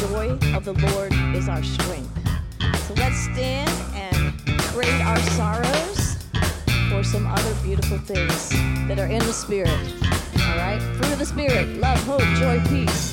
Joy of the Lord is our strength. So let's stand and trade our sorrows for some other beautiful things that are in the Spirit. All right? Fruit of the Spirit love, hope, joy, peace.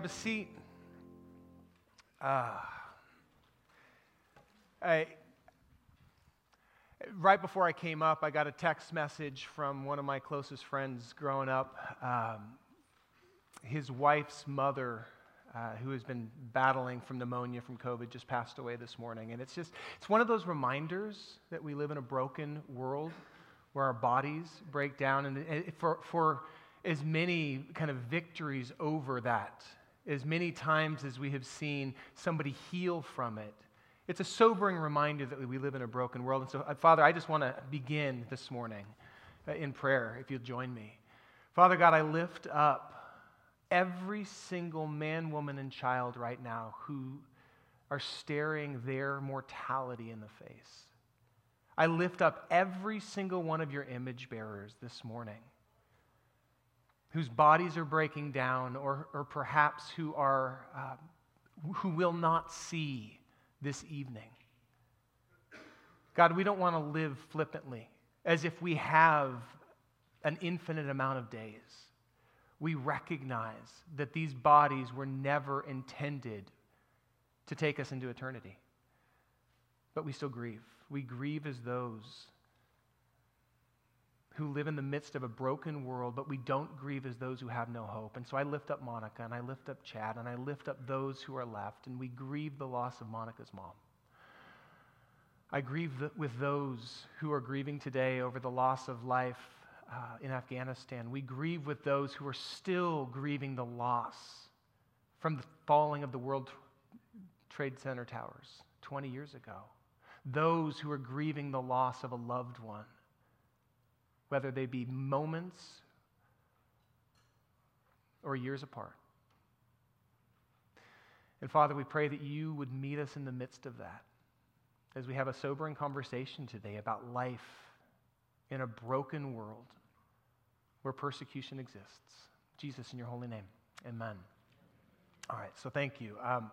Grab a seat. Uh, I, right before I came up, I got a text message from one of my closest friends growing up. Um, his wife's mother, uh, who has been battling from pneumonia from COVID, just passed away this morning. And it's just, it's one of those reminders that we live in a broken world where our bodies break down. And for, for as many kind of victories over that, as many times as we have seen somebody heal from it, it's a sobering reminder that we live in a broken world. And so, uh, Father, I just want to begin this morning uh, in prayer, if you'll join me. Father God, I lift up every single man, woman, and child right now who are staring their mortality in the face. I lift up every single one of your image bearers this morning whose bodies are breaking down or, or perhaps who, are, uh, who will not see this evening. God, we don't want to live flippantly as if we have an infinite amount of days. We recognize that these bodies were never intended to take us into eternity. But we still grieve. We grieve as those who live in the midst of a broken world, but we don't grieve as those who have no hope. And so I lift up Monica and I lift up Chad and I lift up those who are left, and we grieve the loss of Monica's mom. I grieve with those who are grieving today over the loss of life uh, in Afghanistan. We grieve with those who are still grieving the loss from the falling of the World Trade Center towers 20 years ago. Those who are grieving the loss of a loved one whether they be moments or years apart. And Father, we pray that you would meet us in the midst of that as we have a sobering conversation today about life in a broken world where persecution exists. Jesus, in your holy name, amen. All right, so thank you. Um,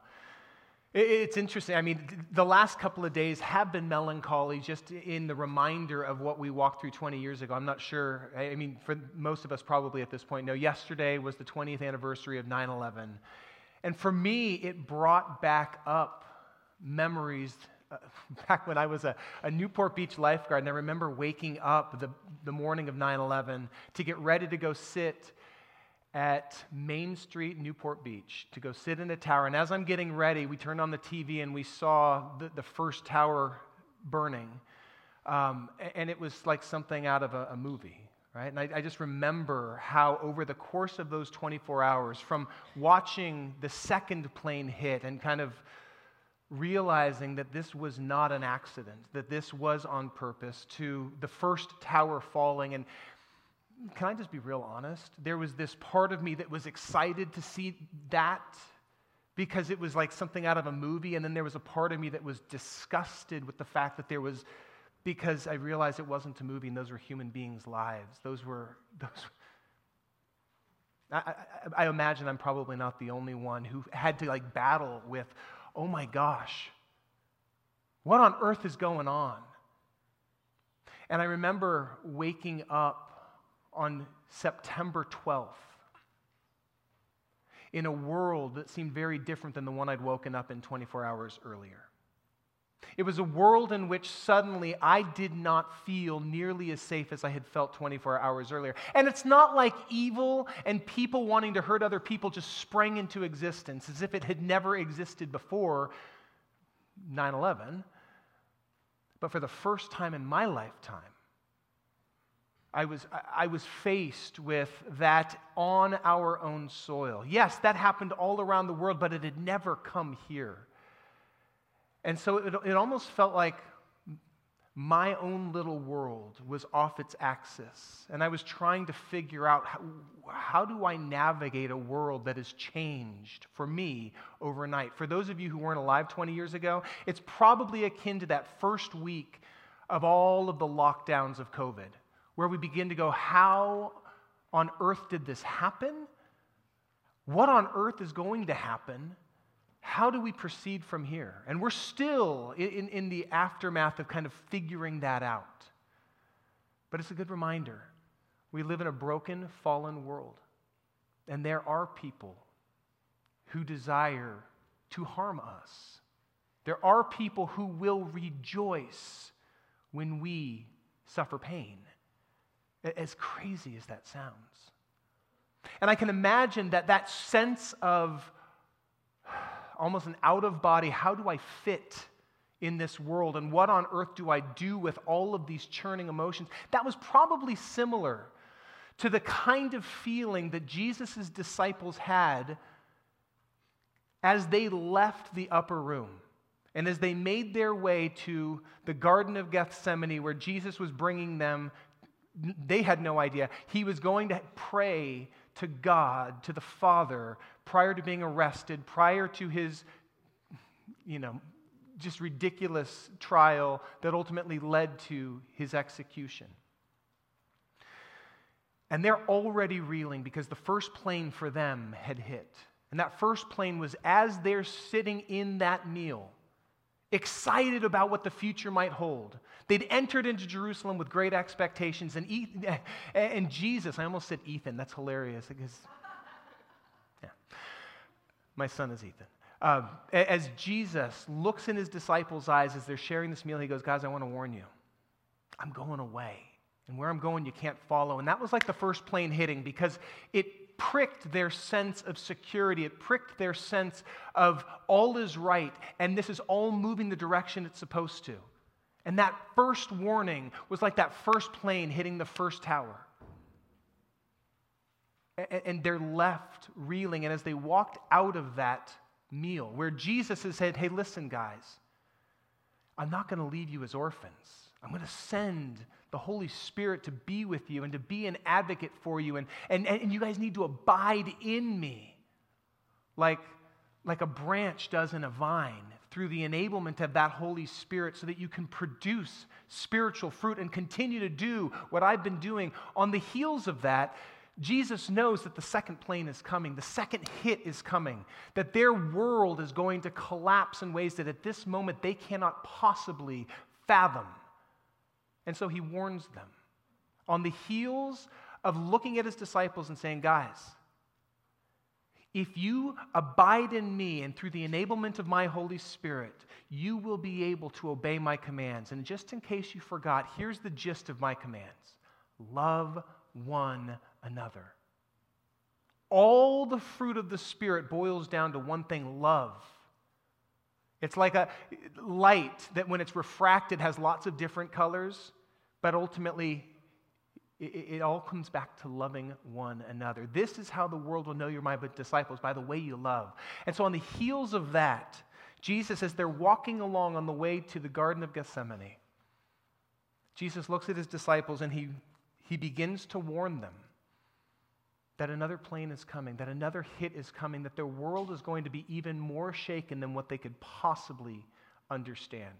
it's interesting. I mean, the last couple of days have been melancholy just in the reminder of what we walked through 20 years ago. I'm not sure. I mean, for most of us probably at this point know, yesterday was the 20th anniversary of 9 11. And for me, it brought back up memories uh, back when I was a, a, Newport Beach lifeguard. And I remember waking up the, the morning of 9 11 to get ready to go sit at Main Street, Newport Beach, to go sit in a tower. And as I'm getting ready, we turned on the TV and we saw the, the first tower burning. Um, and it was like something out of a, a movie, right? And I, I, just remember how, over the course of those 24 hours, from watching the second plane hit and kind of realizing that this was not an accident, that this was on purpose, to the first tower falling and can I just be real honest? There was this part of me that was excited to see that because it was like something out of a movie. And then there was a part of me that was disgusted with the fact that there was, because I realized it wasn't a movie and those were human beings' lives. Those were, those. I, I, I imagine I'm probably not the only one who had to like battle with, oh my gosh, what on earth is going on? And I remember waking up on September 12th in a world that seemed very different than the one I'd woken up in 24 hours earlier. It was a world in which suddenly I did not feel nearly as safe as I had felt 24 hours earlier. And it's not like evil and people wanting to hurt other people just sprang into existence as if it had never existed before 9 11. But for the first time in my lifetime, I was, I was faced with that on our own soil. Yes, that happened all around the world, but it had never come here. And so it, it almost felt like my own little world was off its axis. And I was trying to figure out how, how do I navigate a world that has changed for me overnight? For those of you who weren't alive 20 years ago, it's probably akin to that first week of all of the lockdowns of COVID where we begin to go, how on earth did this happen? What on earth is going to happen? How do we proceed from here? And we're still in, in the aftermath of kind of figuring that out. But it's a good reminder. We live in a broken, fallen world. And there are people who desire to harm us. There are people who will rejoice when we suffer pain, as crazy as that sounds. And I can imagine that that sense of almost an out of body, how do I fit in this world and what on earth do I do with all of these churning emotions? That was probably similar to the kind of feeling that Jesus' disciples had as they left the upper room. And as they made their way to the Garden of Gethsemane, where Jesus was bringing them, they had no idea. He was going to pray to God, to the Father, prior to being arrested, prior to his, you know, just ridiculous trial that ultimately led to his execution. And they're already reeling because the first plane for them had hit. And that first plane was as they're sitting in that meal, excited about what the future might hold. They'd entered into Jerusalem with great expectations. And, and Jesus, I almost said Ethan, that's hilarious because, yeah, my son is Ethan. Um, as Jesus looks in his disciples' eyes as they're sharing this meal, he goes, Guys, I want to warn you. I'm going away. And where I'm going, you can't follow. And that was like the first plane hitting because it pricked their sense of security. It pricked their sense of all is right and this is all moving the direction it's supposed to. And that first warning was like that first plane hitting the first tower. And they're left reeling. And as they walked out of that meal, where Jesus has said, Hey, listen, guys, I'm not going to leave you as orphans. I'm going to send the Holy Spirit to be with you and to be an advocate for you. And, and, and you guys need to abide in me like, like a branch does in a vine through the enablement of that Holy Spirit so that you can produce spiritual fruit and continue to do what I've been doing. On the heels of that, Jesus knows that the second plane is coming, the second hit is coming, that their world is going to collapse in ways that at this moment they cannot possibly fathom. And so he warns them on the heels of looking at his disciples and saying, Guys, if you abide in me and through the enablement of my Holy Spirit, you will be able to obey my commands. And just in case you forgot, here's the gist of my commands love one another. All the fruit of the Spirit boils down to one thing love. It's like a light that, when it's refracted, has lots of different colors. But ultimately, it, all comes back to loving one another. This is how the world will know you're my disciples, by the way you love. And so, on the heels of that, Jesus, as they're walking along on the way to the Garden of Gethsemane, Jesus looks at his disciples and he, he begins to warn them that another plane is coming, that another hit is coming, that their world is going to be even more shaken than what they could possibly understand.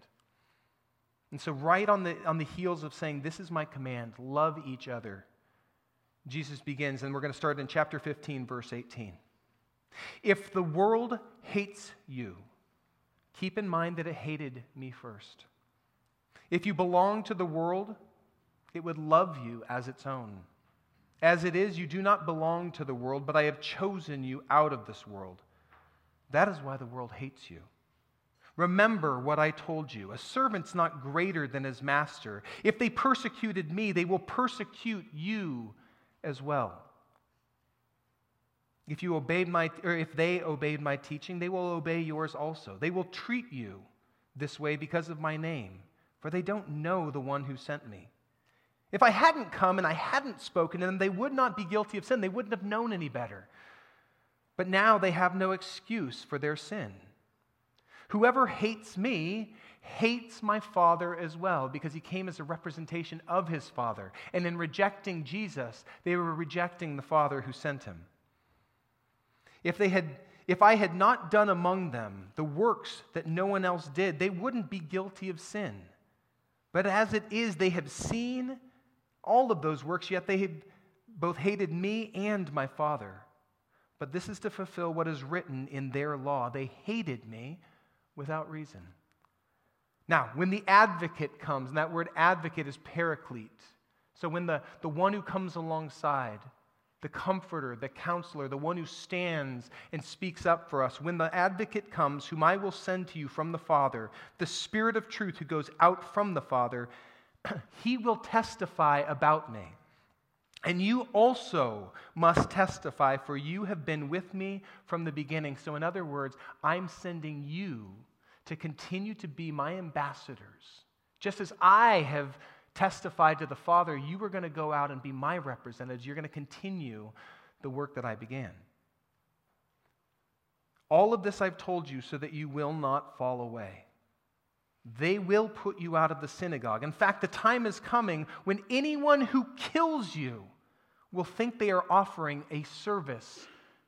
And so, right on the, on the heels of saying, This is my command, love each other, Jesus begins, and we're going to start in chapter 15, verse 18. If the world hates you, keep in mind that it hated me first. If you belong to the world, it would love you as its own. As it is, you do not belong to the world, but I have chosen you out of this world. That is why the world hates you. Remember what I told you. A servant's not greater than his master. If they persecuted me, they will persecute you as well. If you obeyed my or if they obeyed my teaching, they will obey yours also. They will treat you this way because of my name, for they don't know the one who sent me. If I hadn't come and I hadn't spoken to them, they would not be guilty of sin. They wouldn't have known any better. But now they have no excuse for their sin. Whoever hates me hates my Father as well, because he came as a representation of his Father. And in rejecting Jesus, they were rejecting the Father who sent him. If, they had, if I had not done among them the works that no one else did, they wouldn't be guilty of sin. But as it is, they have seen all of those works, yet they have both hated me and my Father. But this is to fulfill what is written in their law. They hated me without reason. Now, when the advocate comes, and that word advocate is paraclete. So when the, the one who comes alongside, the comforter, the counselor, the one who stands and speaks up for us. When the advocate comes, whom I will send to you from the Father, the Spirit of truth who goes out from the Father, he will testify about me. And you also must testify, for you have been with me from the beginning. So, in other words, I'm sending you to continue to be my ambassadors. Just as I have testified to the Father, you are going to go out and be my representatives. You're going to continue the work that I began. All of this I've told you so that you will not fall away. They will put you out of the synagogue. In fact, the time is coming when anyone who kills you will think they are offering a service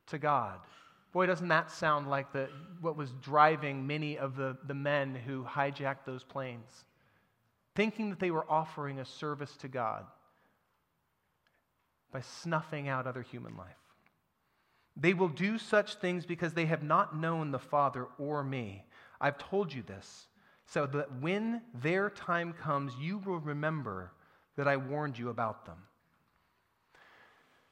to God. Boy, doesn't that sound like the, what was driving many of the, the men who hijacked those planes? thinking that they were offering a service to God by snuffing out other human life. They will do such things because they have not known the Father or me. I've told you this, so that when their time comes, you will remember that I warned you about them.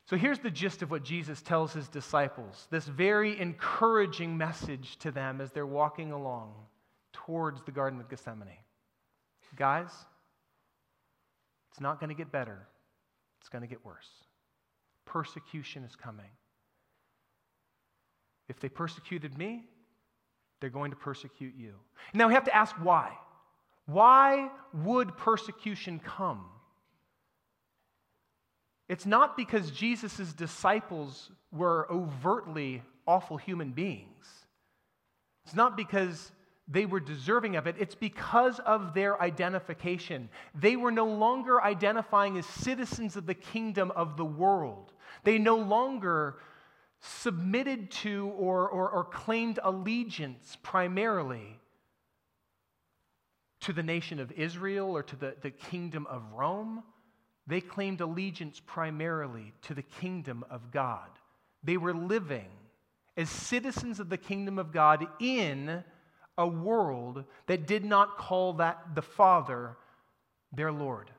So here's the gist of what Jesus tells his disciples this very encouraging message to them as they're walking along towards the Garden of Gethsemane. Guys, it's not going to get better, it's going to get worse. Persecution is coming. If they persecuted me, they're going to persecute you. Now we have to ask why. Why would persecution come? It's not because Jesus' disciples were overtly awful human beings. It's not because they were deserving of it. It's because of their identification. They were no longer identifying as citizens of the kingdom of the world. They no longer submitted to or, or, or claimed allegiance primarily to the nation of Israel or to the, the kingdom of Rome. They claimed allegiance primarily to the kingdom of God. They were living as citizens of the kingdom of God in a world that did not call that the Father their Lord.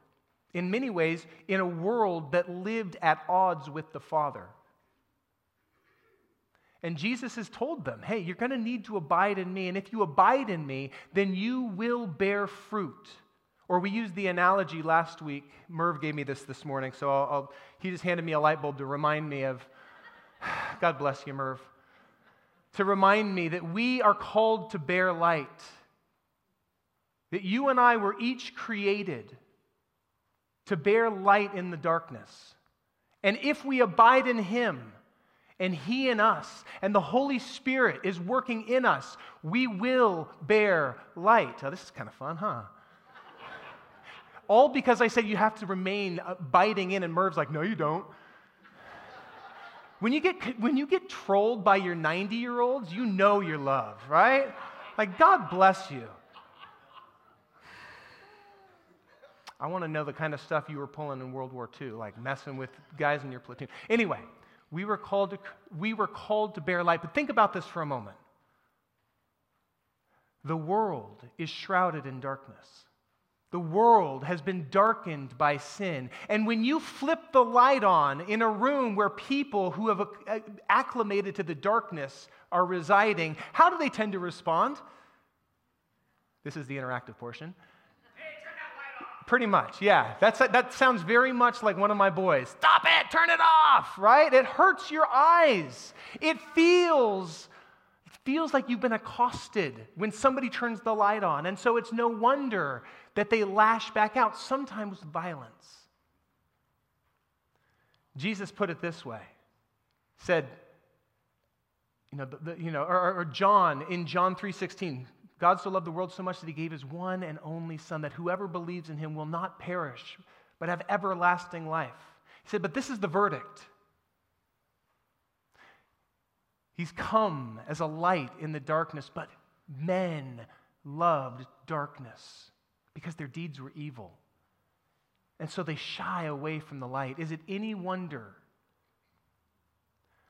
In many ways, in a world that lived at odds with the Father. And Jesus has told them, hey, you're going to need to abide in me. And if you abide in me, then you will bear fruit. Or we used the analogy last week. Merv gave me this this morning. So I'll, I'll, he just handed me a light bulb to remind me of, God bless you, Merv to remind me that we are called to bear light. That you and I were each created to bear light in the darkness. And if we abide in Him, and He in us, and the Holy Spirit is working in us, we will bear light. Now, this is kind of fun, huh? All because I said you have to remain uh, biting in, and Merv's like, no, you don't. When you get, when you get trolled by your 90 year olds, you know you're loved, right? Like, God bless you. I want to know the kind of stuff you were pulling in World War II, like messing with guys in your platoon. Anyway, we were called to, we were called to bear light. But think about this for a moment. The world is shrouded in darkness. The world has been darkened by sin. And when you flip the light on in a room where people who have uh, acclimated to the darkness are residing, how do they tend to respond? This is the interactive portion. Pretty much, yeah. That's, that sounds very much like one of my boys. Stop it, turn it off, right? It hurts your eyes. It feels it feels like you've been accosted when somebody turns the light on. And so it's no wonder that they lash back out, sometimes with violence. Jesus put it this way said, you know, the, the, you know or, or John in John 3.16, God so loved the world so much that he gave his one and only son that whoever believes in him will not perish, but have everlasting life. He said, but this is the verdict. He's come as a light in the darkness, but men loved darkness because their deeds were evil. And so they shy away from the light. Is it any wonder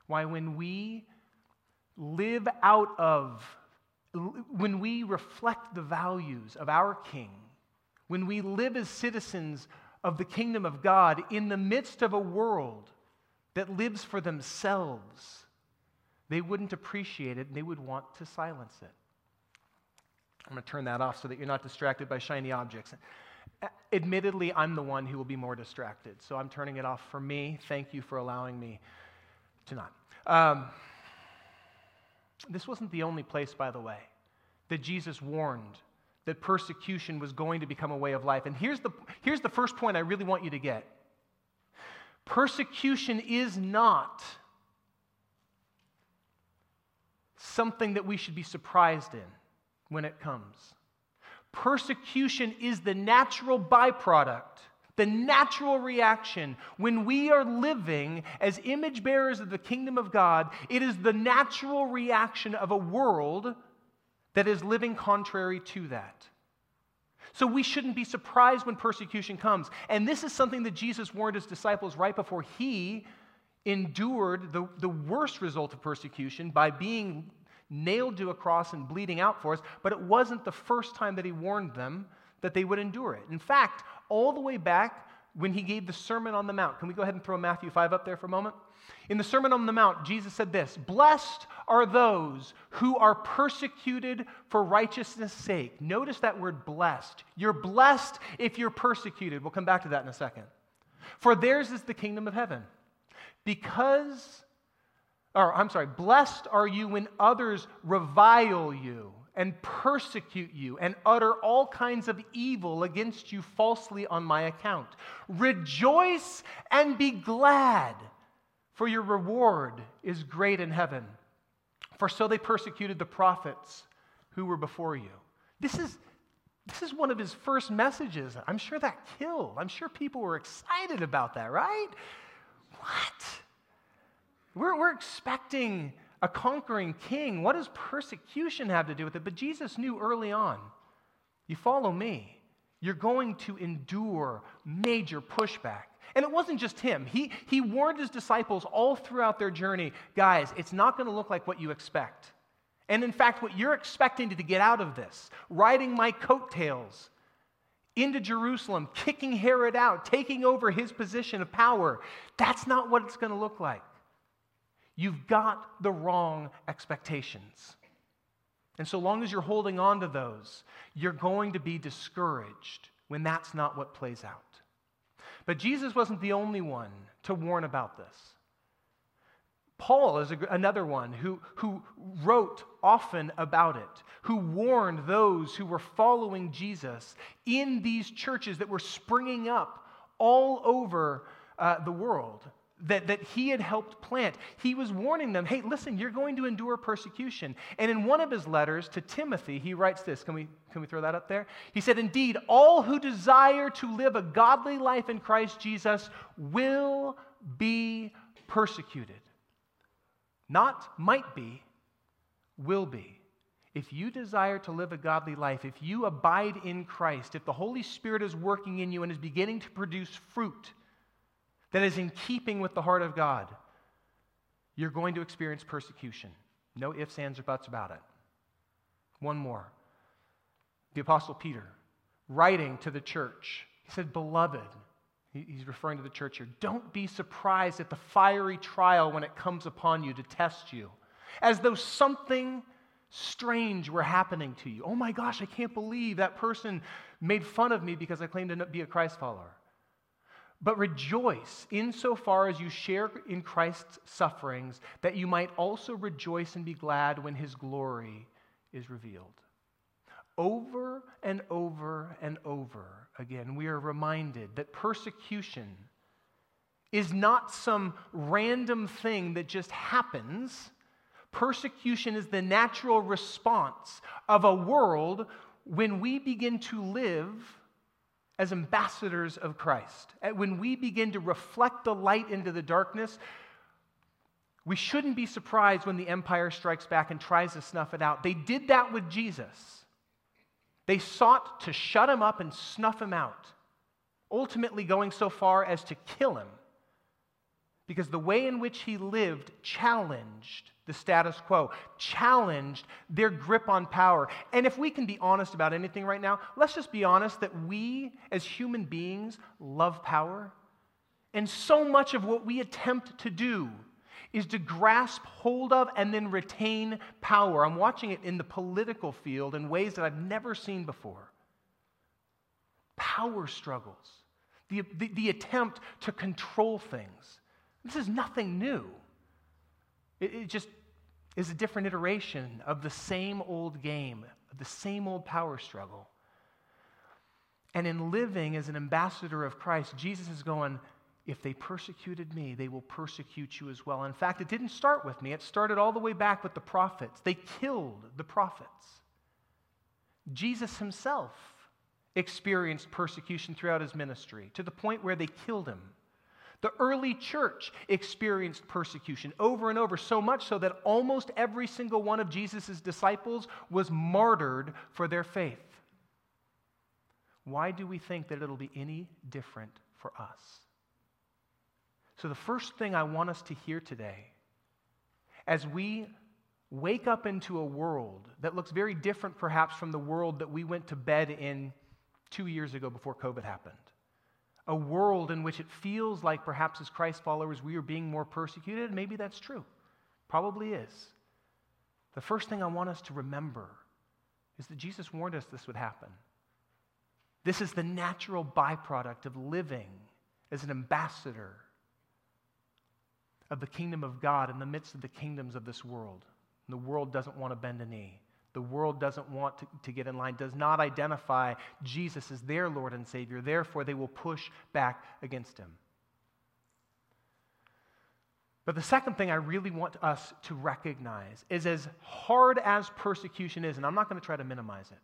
why, when we live out of, when we reflect the values of our King, when we live as citizens of the kingdom of God in the midst of a world that lives for themselves, they wouldn't appreciate it and they would want to silence it. I'm going to turn that off so that you're not distracted by shiny objects. Admittedly, I'm the one who will be more distracted, so I'm turning it off for me. Thank you for allowing me to not. Um, this wasn't the only place, by the way, that Jesus warned that persecution was going to become a way of life. And here's the, here's the first point I really want you to get persecution is not something that we should be surprised in when it comes. Persecution is the natural byproduct, the natural reaction. When we are living as image bearers of the kingdom of God, it is the natural reaction of a world that is living contrary to that. So we shouldn't be surprised when persecution comes. And this is something that Jesus warned his disciples right before he endured the, the worst result of persecution by being nailed to a cross and bleeding out for us, but it wasn't the first time that he warned them that they would endure it. In fact, all the way back when he gave the Sermon on the Mount, can we go ahead and throw Matthew 5 up there for a moment? In the Sermon on the Mount, Jesus said this Blessed are those who are persecuted for righteousness' sake. Notice that word blessed. You're blessed if you're persecuted. We'll come back to that in a second. For theirs is the kingdom of heaven. Because or I'm sorry, blessed are you when others revile you and persecute you and utter all kinds of evil against you falsely on my account. Rejoice and be glad, for your reward is great in heaven. For so they persecuted the prophets who were before you. This is, this is one of his first messages. I'm sure that killed. I'm sure people were excited about that, right? What? We're, we're expecting a conquering king. What does persecution have to do with it? But Jesus knew early on you follow me, you're going to endure major pushback. And it wasn't just him. He, he warned his disciples all throughout their journey guys, it's not going to look like what you expect. And in fact, what you're expecting to get out of this, riding my coattails into Jerusalem, kicking Herod out, taking over his position of power, that's not what it's going to look like. You've got the wrong expectations. And so long as you're holding on to those, you're going to be discouraged when that's not what plays out. But Jesus wasn't the only one to warn about this. Paul is a, another one who, who wrote often about it, who warned those who were following Jesus in these churches that were springing up all over uh, the world that, that he had helped plant. He was warning them, hey, listen, you're going to endure persecution. And in one of his letters to Timothy, he writes this. Can we, can we throw that up there? He said, Indeed, all who desire to live a godly life in Christ Jesus will be persecuted. Not might be, will be. If you desire to live a godly life, if you abide in Christ, if the Holy Spirit is working in you and is beginning to produce fruit, that is in keeping with the heart of God, you're going to experience persecution. No ifs, ands, or buts about it. One more. The Apostle Peter, writing to the church, he said, Beloved, he's referring to the church here, don't be surprised at the fiery trial when it comes upon you to test you, as though something strange were happening to you. Oh my gosh, I can't believe that person made fun of me because I claimed to be a Christ follower. But rejoice insofar as you share in Christ's sufferings, that you might also rejoice and be glad when his glory is revealed. Over and over and over again, we are reminded that persecution is not some random thing that just happens. Persecution is the natural response of a world when we begin to live as ambassadors of Christ. When we begin to reflect the light into the darkness, we shouldn't be surprised when the empire strikes back and tries to snuff it out. They did that with Jesus. They sought to shut him up and snuff him out, ultimately going so far as to kill him because the way in which he lived challenged the status quo, challenged their grip on power. And if we can be honest about anything right now, let's just be honest that we as human beings love power. And so much of what we attempt to do is to grasp hold of and then retain power. I'm watching it in the political field in ways that I've never seen before. Power struggles, the, the, the attempt to control things. This is nothing new. It, it just is a different iteration of the same old game, of the same old power struggle. And in living as an ambassador of Christ, Jesus is going, if they persecuted me, they will persecute you as well. In fact, it didn't start with me, it started all the way back with the prophets. They killed the prophets. Jesus himself experienced persecution throughout his ministry to the point where they killed him. The early church experienced persecution over and over, so much so that almost every single one of Jesus' disciples was martyred for their faith. Why do we think that it'll be any different for us? So, the first thing I want us to hear today, as we wake up into a world that looks very different perhaps from the world that we went to bed in two years ago before COVID happened, a world in which it feels like perhaps as Christ followers we are being more persecuted, maybe that's true. Probably is. The first thing I want us to remember is that Jesus warned us this would happen. This is the natural byproduct of living as an ambassador of the kingdom of God in the midst of the kingdoms of this world. And the world doesn't want to bend a knee. The world doesn't want to, to get in line, does not identify Jesus as their Lord and Savior. Therefore, they will push back against him. But the second thing I really want us to recognize is as hard as persecution is, and I'm not going to try to minimize it,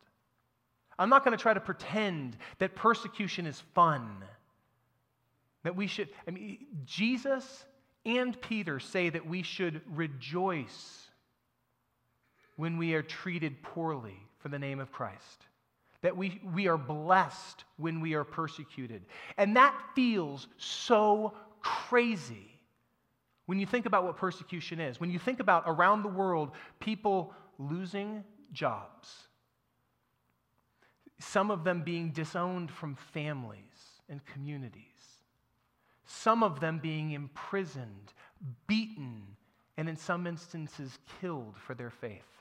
I'm not going to try to pretend that persecution is fun. That we should, I mean, Jesus and Peter say that we should rejoice when we are treated poorly for the name of Christ. That we, we are blessed when we are persecuted. And that feels so crazy when you think about what persecution is. When you think about around the world people losing jobs, some of them being disowned from families and communities some of them being imprisoned, beaten, and in some instances killed for their faith.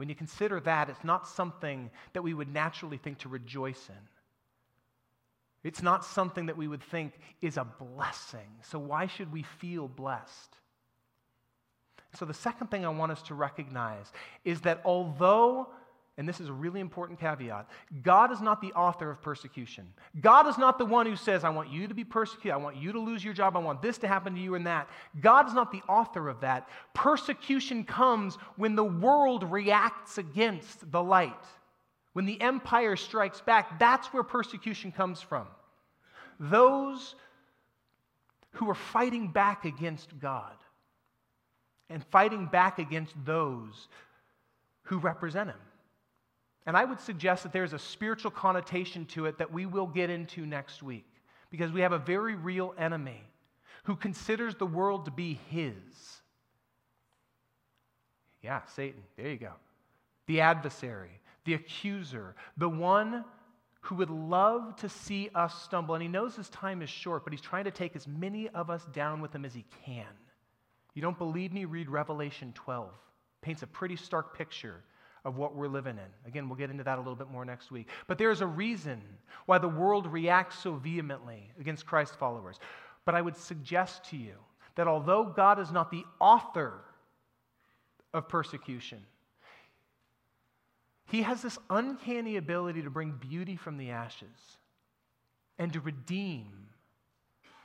When you consider that, it's not something that we would naturally think to rejoice in. It's not something that we would think is a blessing. So, why should we feel blessed? So, the second thing I want us to recognize is that although and this is a really important caveat God is not the author of persecution. God is not the one who says, I want you to be persecuted, I want you to lose your job, I want this to happen to you and that. God is not the author of that. Persecution comes when the world reacts against the light. When the empire strikes back, that's where persecution comes from. Those who are fighting back against God and fighting back against those who represent Him. And I would suggest that there's a spiritual connotation to it that we will get into next week because we have a very real enemy who considers the world to be his. Yeah, Satan. There you go. The adversary, the accuser, the one who would love to see us stumble. And he knows his time is short, but he's trying to take as many of us down with him as he can. You don't believe me? Read Revelation 12. Paints a pretty stark picture of what we're living in. Again, we'll get into that a little bit more next week. But there's a reason why the world reacts so vehemently against Christ followers. But I would suggest to you that although God is not the author of persecution, he has this uncanny ability to bring beauty from the ashes and to redeem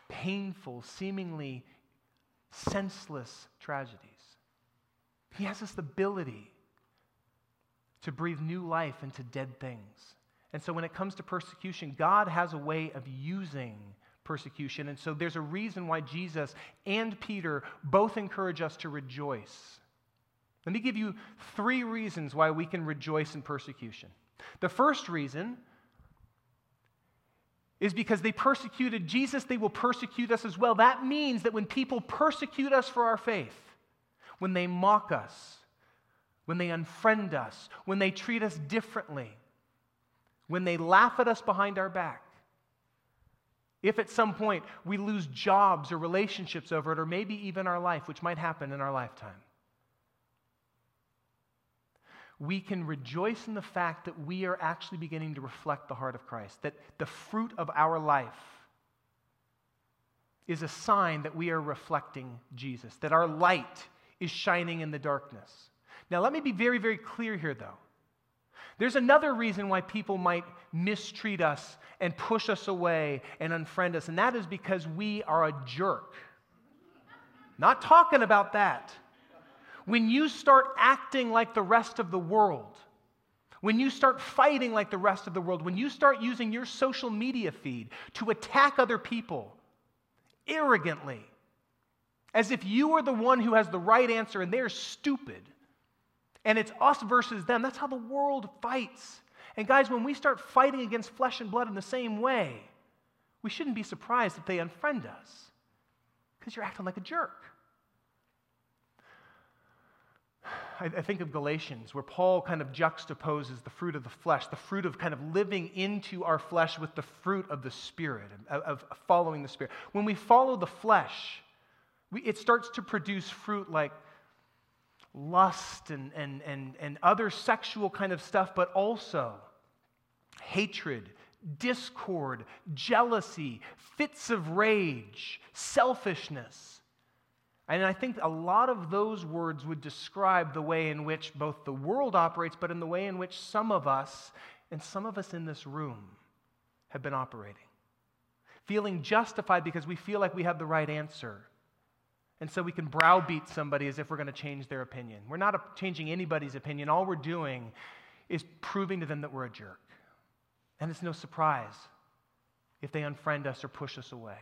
painful, seemingly senseless tragedies. He has this ability to breathe new life into dead things. And so when it comes to persecution, God has a way of using persecution. And so there's a reason why Jesus and Peter both encourage us to rejoice. Let me give you three reasons why we can rejoice in persecution. The first reason is because they persecuted Jesus, they will persecute us as well. That means that when people persecute us for our faith, when they mock us, when they unfriend us, when they treat us differently, when they laugh at us behind our back. If at some point we lose jobs or relationships over it, or maybe even our life, which might happen in our lifetime, we can rejoice in the fact that we are actually beginning to reflect the heart of Christ, that the fruit of our life is a sign that we are reflecting Jesus, that our light is shining in the darkness. Now, let me be very, very clear here, though. There's another reason why people might mistreat us and push us away and unfriend us, and that is because we are a jerk. Not talking about that. When you start acting like the rest of the world, when you start fighting like the rest of the world, when you start using your social media feed to attack other people arrogantly, as if you are the one who has the right answer and they're stupid, and it's us versus them, that's how the world fights. And guys, when we start fighting against flesh and blood in the same way, we shouldn't be surprised if they unfriend us because you're acting like a jerk. I, I, think of Galatians, where Paul kind of juxtaposes the fruit of the flesh, the fruit of kind of living into our flesh with the fruit of the Spirit, of, of following the Spirit. When we follow the flesh, we, it starts to produce fruit like lust and, and, and, and other sexual kind of stuff, but also hatred, discord, jealousy, fits of rage, selfishness and I think a lot of those words would describe the way in which both the world operates, but in the way in which some of us, and some of us in this room, have been operating. Feeling justified because we feel like we have the right answer. And so we can browbeat somebody as if we're going to change their opinion. We're not changing anybody's opinion. All we're doing is proving to them that we're a jerk. And it's no surprise if they unfriend us or push us away.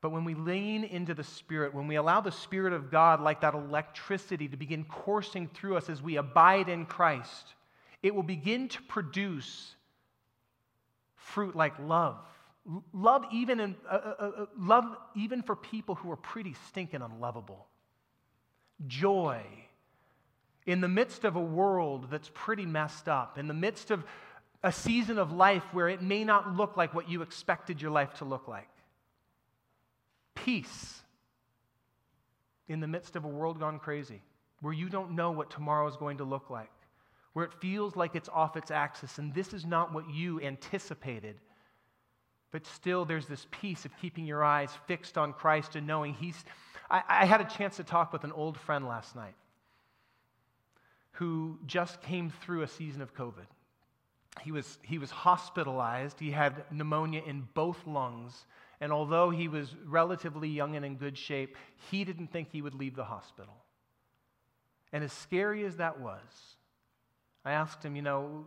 But when we lean into the Spirit, when we allow the Spirit of God, like that electricity, to begin coursing through us as we abide in Christ, it will begin to produce fruit like love. Love even, in, uh, uh, uh, uh, love even for people who are pretty stinking unlovable. Joy in the midst of a world that's pretty messed up, in the midst of a season of life where it may not look like what you expected your life to look like peace in the midst of a world gone crazy, where you don't know what tomorrow is going to look like, where it feels like it's off its axis, and this is not what you anticipated. But still, there's this peace of keeping your eyes fixed on Christ and knowing He's. I, I had a chance to talk with an old friend last night who just came through a season of COVID. He was, he was hospitalized, he had pneumonia in both lungs and although he was relatively young and in good shape, he didn't think he would leave the hospital. And as scary as that was, I asked him, you know,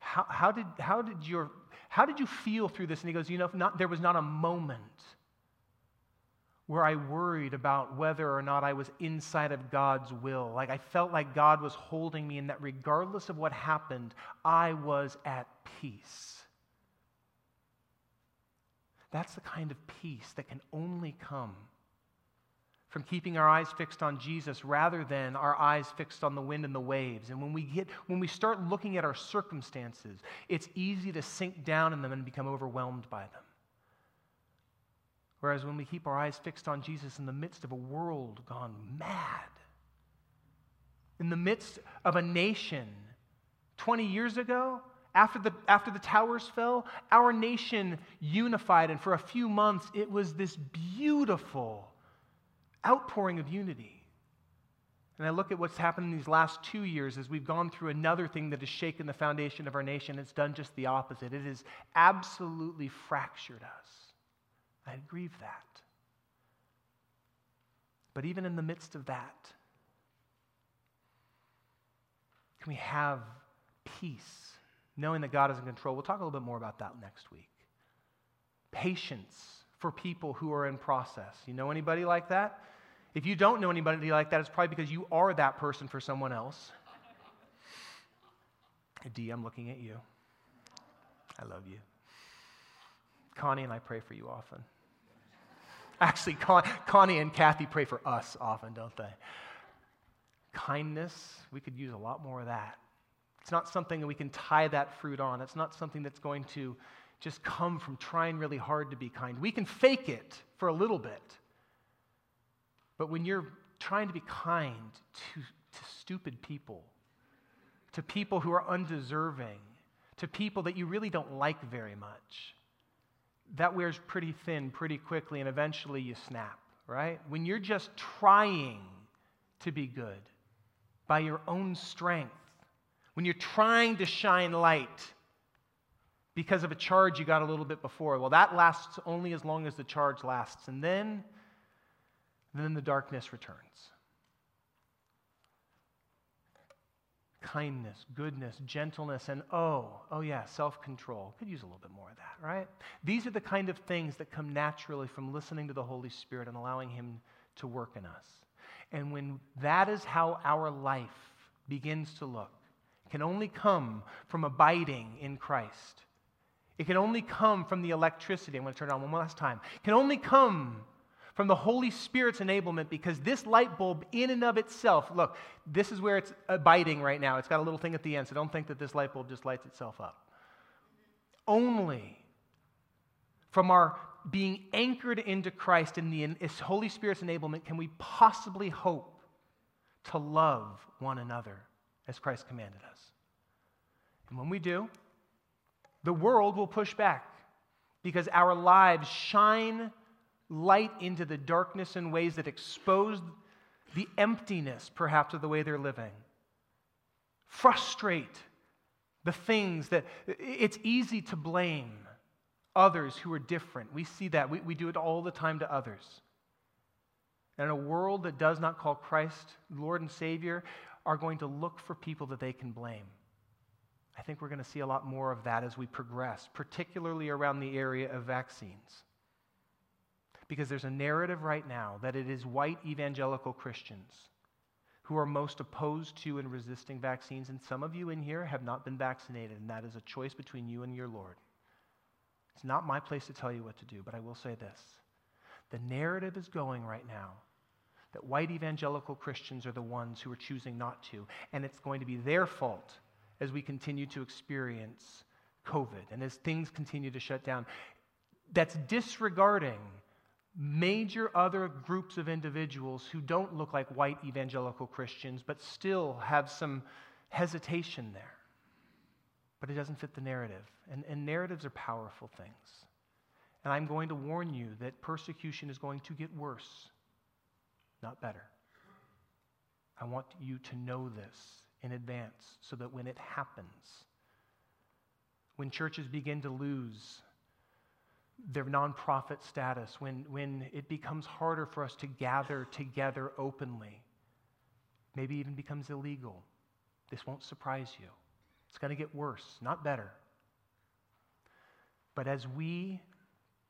how, how, did, how, did, your, how did you feel through this? And he goes, you know, not, there was not a moment where I worried about whether or not I was inside of God's will. Like I felt like God was holding me, and that regardless of what happened, I was at peace. That's the kind of peace that can only come from keeping our eyes fixed on Jesus rather than our eyes fixed on the wind and the waves. And when we get when we start looking at our circumstances, it's easy to sink down in them and become overwhelmed by them. Whereas when we keep our eyes fixed on Jesus in the midst of a world gone mad, in the midst of a nation 20 years ago after the, after the towers fell, our nation unified, and for a few months, it was this beautiful outpouring of unity. And I look at what's happened in these last two years as we've gone through another thing that has shaken the foundation of our nation. It's done just the opposite. It has absolutely fractured us. I grieve that. But even in the midst of that, can we have peace? knowing that God is in control. We'll talk a little bit more about that next week. Patience for people who are in process. You know anybody like that? If you don't know anybody like that, it's probably because you are that person for someone else. D, I'm looking at you. I love you. Connie and I pray for you often. Actually, Con- Connie and Kathy pray for us often, don't they? Kindness, we could use a lot more of that. It's not something that we can tie that fruit on. It's not something that's going to just come from trying really hard to be kind. We can fake it for a little bit. But when you're trying to be kind to, to stupid people, to people who are undeserving, to people that you really don't like very much, that wears pretty thin pretty quickly, and eventually you snap, right? When you're just trying to be good by your own strength, when you're trying to shine light because of a charge you got a little bit before, well, that lasts only as long as the charge lasts. And then, then the darkness returns. kindness, goodness, gentleness, and oh, oh yeah, self control. Could use a little bit more of that, right? These are the kind of things that come naturally from listening to the Holy Spirit and allowing Him to work in us. And when that is how our life begins to look, it can only come from abiding in Christ. It can only come from the electricity. I'm going to turn it on one last time. It can only come from the Holy Spirit's enablement because this light bulb, in and of itself, look, this is where it's abiding right now. It's got a little thing at the end, so don't think that this light bulb just lights itself up. Only from our being anchored into Christ in the Holy Spirit's enablement can we possibly hope to love one another as Christ commanded us. And when we do, the world will push back because our lives shine light into the darkness in ways that expose the emptiness, perhaps, of the way they're living. Frustrate the things that it's easy to blame others who are different. We see that. We, we do it all the time to others. And in a world that does not call Christ Lord and Savior, are going to look for people that they can blame. I think we're going to see a lot more of that as we progress, particularly around the area of vaccines. Because there's a narrative right now that it is white evangelical Christians who are most opposed to and resisting vaccines. And some of you in here have not been vaccinated, and that is a choice between you and your Lord. It's not my place to tell you what to do, but I will say this. The narrative is going right now that white evangelical Christians are the ones who are choosing not to, and it's going to be their fault as we continue to experience COVID and as things continue to shut down. That's disregarding major other groups of individuals who don't look like white evangelical Christians, but still have some hesitation there. But it doesn't fit the narrative. And, and narratives are powerful things. And I'm going to warn you that persecution is going to get worse, not better. I want you to know this in advance so that when it happens, when churches begin to lose their nonprofit status, when, when it becomes harder for us to gather together openly, maybe even becomes illegal, this won't surprise you. It's going to get worse, not better. But as we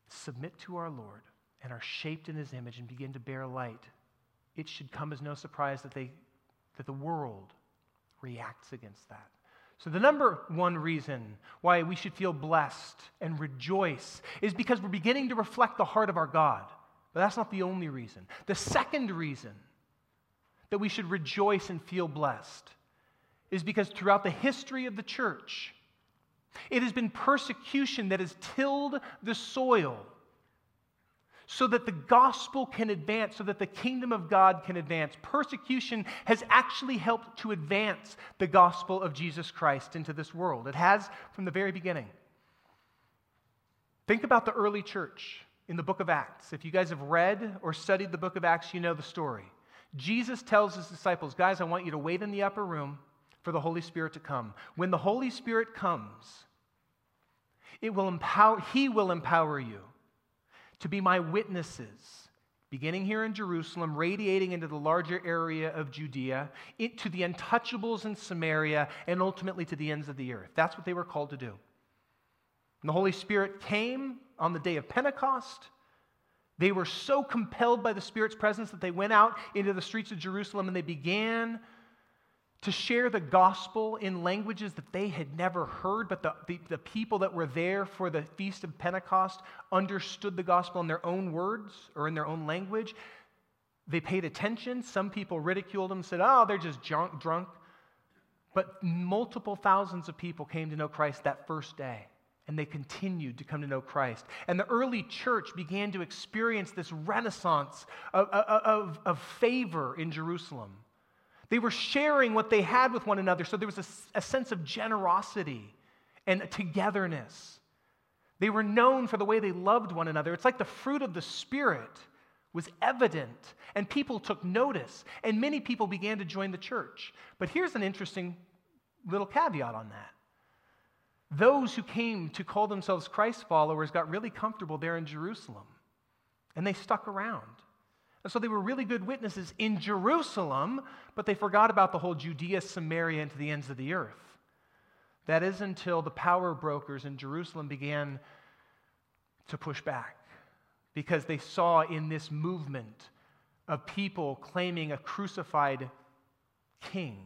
submit to our Lord and are shaped in his image and begin to bear light, it should come as no surprise that, they, that the world reacts against that. So, the number one reason why we should feel blessed and rejoice is because we're beginning to reflect the heart of our God. But that's not the only reason. The second reason that we should rejoice and feel blessed is because throughout the history of the church, it has been persecution that has tilled the soil so that the gospel can advance, so that the kingdom of God can advance. Persecution has actually helped to advance the gospel of Jesus Christ into this world. It has from the very beginning. Think about the early church in the book of Acts. If you guys have read or studied the book of Acts, you know the story. Jesus tells his disciples, Guys, I want you to wait in the upper room for the Holy Spirit to come. When the Holy Spirit comes, it will empower, he will empower you to be my witnesses, beginning here in Jerusalem, radiating into the larger area of Judea, to the untouchables in Samaria, and ultimately to the ends of the earth. That's what they were called to do. And the Holy Spirit came on the day of Pentecost. They were so compelled by the Spirit's presence that they went out into the streets of Jerusalem and they began to share the gospel in languages that they had never heard, but the, the, the, people that were there for the Feast of Pentecost understood the gospel in their own words or in their own language. They paid attention. Some people ridiculed them, said, oh, they're just drunk. drunk. But multiple thousands of people came to know Christ that first day. and they continued to come to know Christ. And the early church began to experience this renaissance of, of, of, favor in Jerusalem. They were sharing what they had with one another, so there was a, a sense of generosity and togetherness. They were known for the way they loved one another. It's like the fruit of the Spirit was evident, and people took notice, and many people began to join the church. But here's an interesting little caveat on that. Those who came to call themselves Christ followers got really comfortable there in Jerusalem, and they stuck around. And so they were really good witnesses in Jerusalem, but they forgot about the whole Judea, Samaria, and to the ends of the earth. That is until the power brokers in Jerusalem began to push back because they saw in this movement of people claiming a crucified king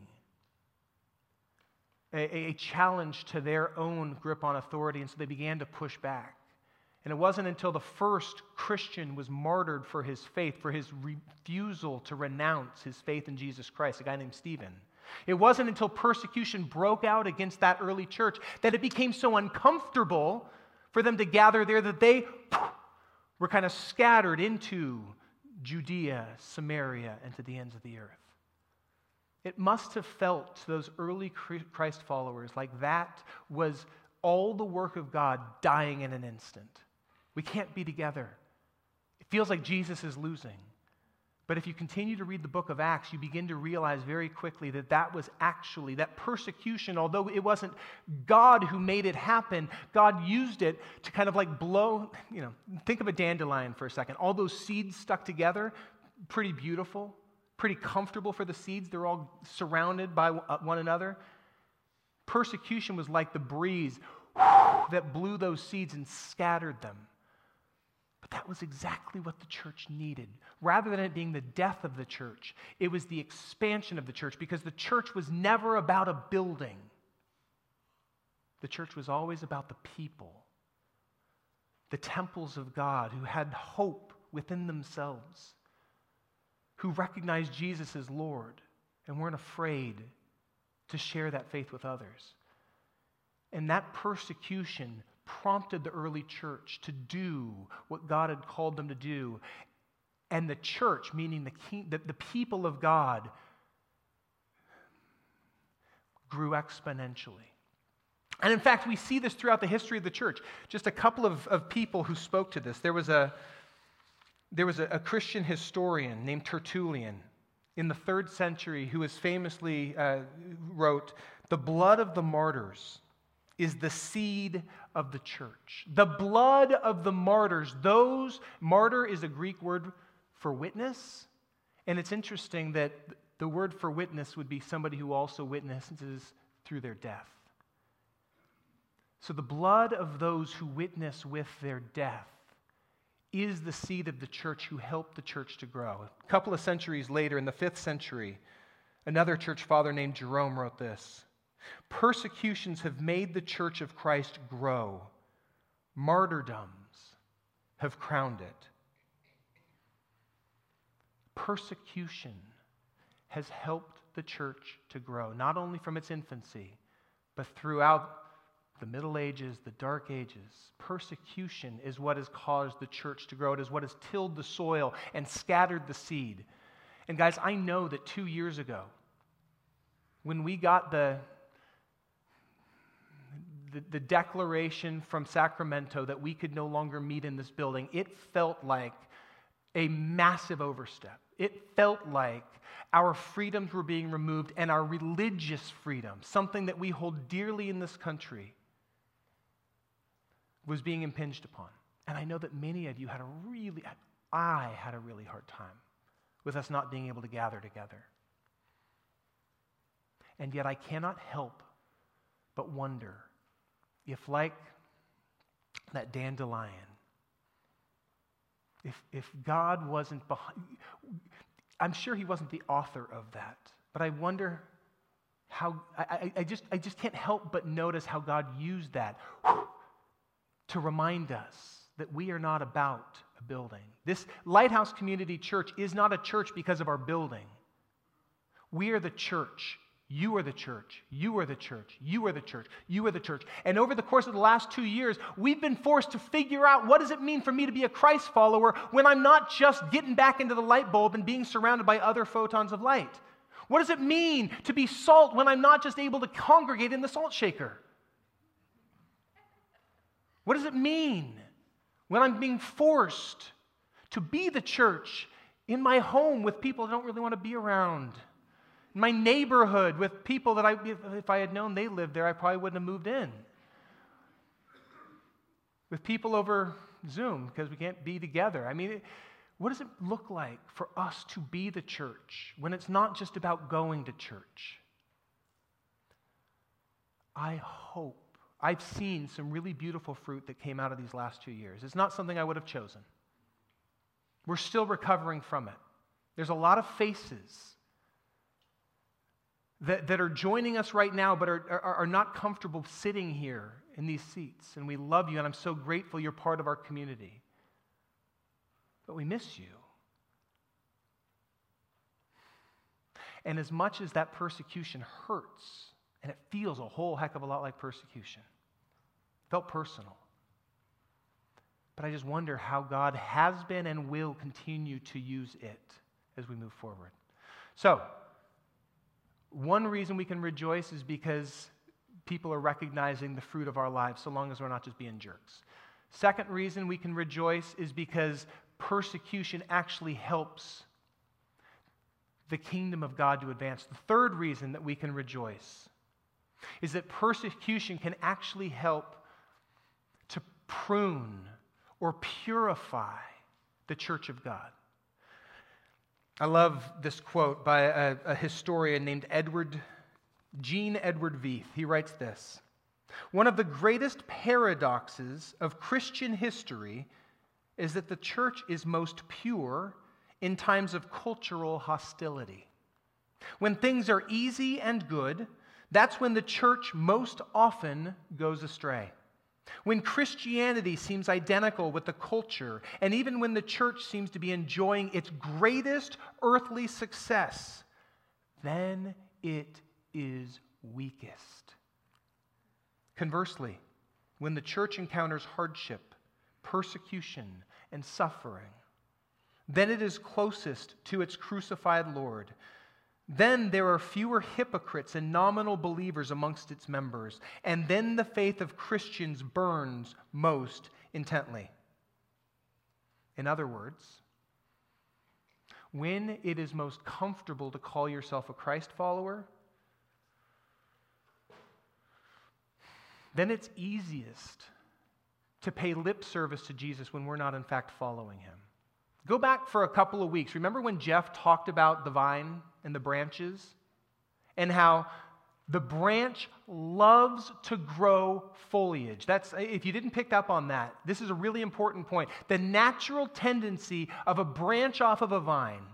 a, a challenge to their own grip on authority, and so they began to push back. And it wasn't until the first Christian was martyred for his faith, for his refusal to renounce his faith in Jesus Christ, a guy named Stephen. It wasn't until persecution broke out against that early church that it became so uncomfortable for them to gather there that they were kind of scattered into Judea, Samaria, and to the ends of the earth. It must have felt to those early Christ followers like that was all the work of God dying in an instant. We can't be together. It feels like Jesus is losing. But if you continue to read the book of Acts, you begin to realize very quickly that that was actually, that persecution, although it wasn't God who made it happen, God used it to kind of like blow, you know, think of a dandelion for a second. All those seeds stuck together, pretty beautiful pretty comfortable for the seeds. They're all surrounded by uh, one another. Persecution was like the breeze that blew those seeds and scattered them. That was exactly what the church needed. Rather than it being the death of the church, it was the expansion of the church because the church was never about a building. The church was always about the people, the temples of God who had hope within themselves who recognized Jesus as Lord and weren't afraid to share that faith with others. And that persecution prompted the early church to do what God had called them to do. And the church, meaning the, king, the, the people of God, grew exponentially. And in fact, we see this throughout the history of the church. Just a couple of, of people who spoke to this. There was a, there was a, a Christian historian named Tertullian in the third century who was famously uh, wrote, The blood of the martyrs is the seed of the church. The blood of the martyrs, those, martyr is a Greek word for witness. And it's interesting that the word for witness would be somebody who also witnesses through their death. So the blood of those who witness with their death is the seed of the church who helped the church to grow. A couple of centuries later, in the fifth century, another church father named Jerome wrote this Persecutions have made the church of Christ grow, martyrdoms have crowned it. Persecution has helped the church to grow, not only from its infancy, but throughout the Middle Ages, the Dark Ages, persecution is what has caused the church to grow. It is what has tilled the soil and scattered the seed. And guys, I know that two years ago, when we got the, the, the, declaration from Sacramento that we could no longer meet in this building, it felt like a massive overstep. It felt like our freedoms were being removed and our religious freedom, something that we hold dearly in this country, was being impinged upon. And I know that many of you had a really, I had a really hard time with us not being able to gather together. And yet I cannot help but wonder if, like that dandelion, if, if God wasn't behind, I'm sure He wasn't the author of that, but I wonder how, I, I, just, I just can't help but notice how God used that to remind us that we are not about a building. This Lighthouse Community Church is not a church because of our building. We are the church You are the church. You are the church. You are the church. You are the church. And over the course of the last two years, we've been forced to figure out what does it mean for me to be a Christ follower when I'm not just getting back into the light bulb and being surrounded by other photons of light? What does it mean to be salt when I'm not just able to congregate in the salt shaker? What does it mean when I'm being forced to be the church in my home with people I don't really want to be around? My neighborhood with people that I, if I had known they lived there, I probably wouldn't have moved in. With people over Zoom because we can't be together. I mean, what does it look like for us to be the church when it's not just about going to church? I hope. I've seen some really beautiful fruit that came out of these last two years. It's not something I would have chosen. We're still recovering from it. There's a lot of faces that, that are joining us right now but are, are, are not comfortable sitting here in these seats. And we love you, and I'm so grateful you're part of our community. But we miss you. And as much as that persecution hurts, and it feels a whole heck of a lot like persecution, felt personal. But I just wonder how God has been and will continue to use it as we move forward. So, one reason we can rejoice is because people are recognizing the fruit of our lives, so long as we're not just being jerks. Second reason we can rejoice is because persecution actually helps the kingdom of God to advance. The third reason that we can rejoice is that persecution can actually help to prune or purify the church of God. I love this quote by a, a historian named Edward, Gene Edward Veith. He writes this One of the greatest paradoxes of Christian history is that the church is most pure in times of cultural hostility. When things are easy and good, that's when the church most often goes astray. When Christianity seems identical with the culture, and even when the church seems to be enjoying its greatest earthly success, then it is weakest. Conversely, when the church encounters hardship, persecution, and suffering, then it is closest to its crucified Lord then there are fewer hypocrites and nominal believers amongst its members, and then the faith of Christians burns most intently. In other words, when it is most comfortable to call yourself a Christ follower, then it's easiest to pay lip service to Jesus when we're not, in fact, following him. Go back for a couple of weeks. Remember when Jeff talked about the vine and the branches? And how the branch loves to grow foliage. That's if you didn't pick up on that, this is a really important point. The natural tendency of a branch off of a vine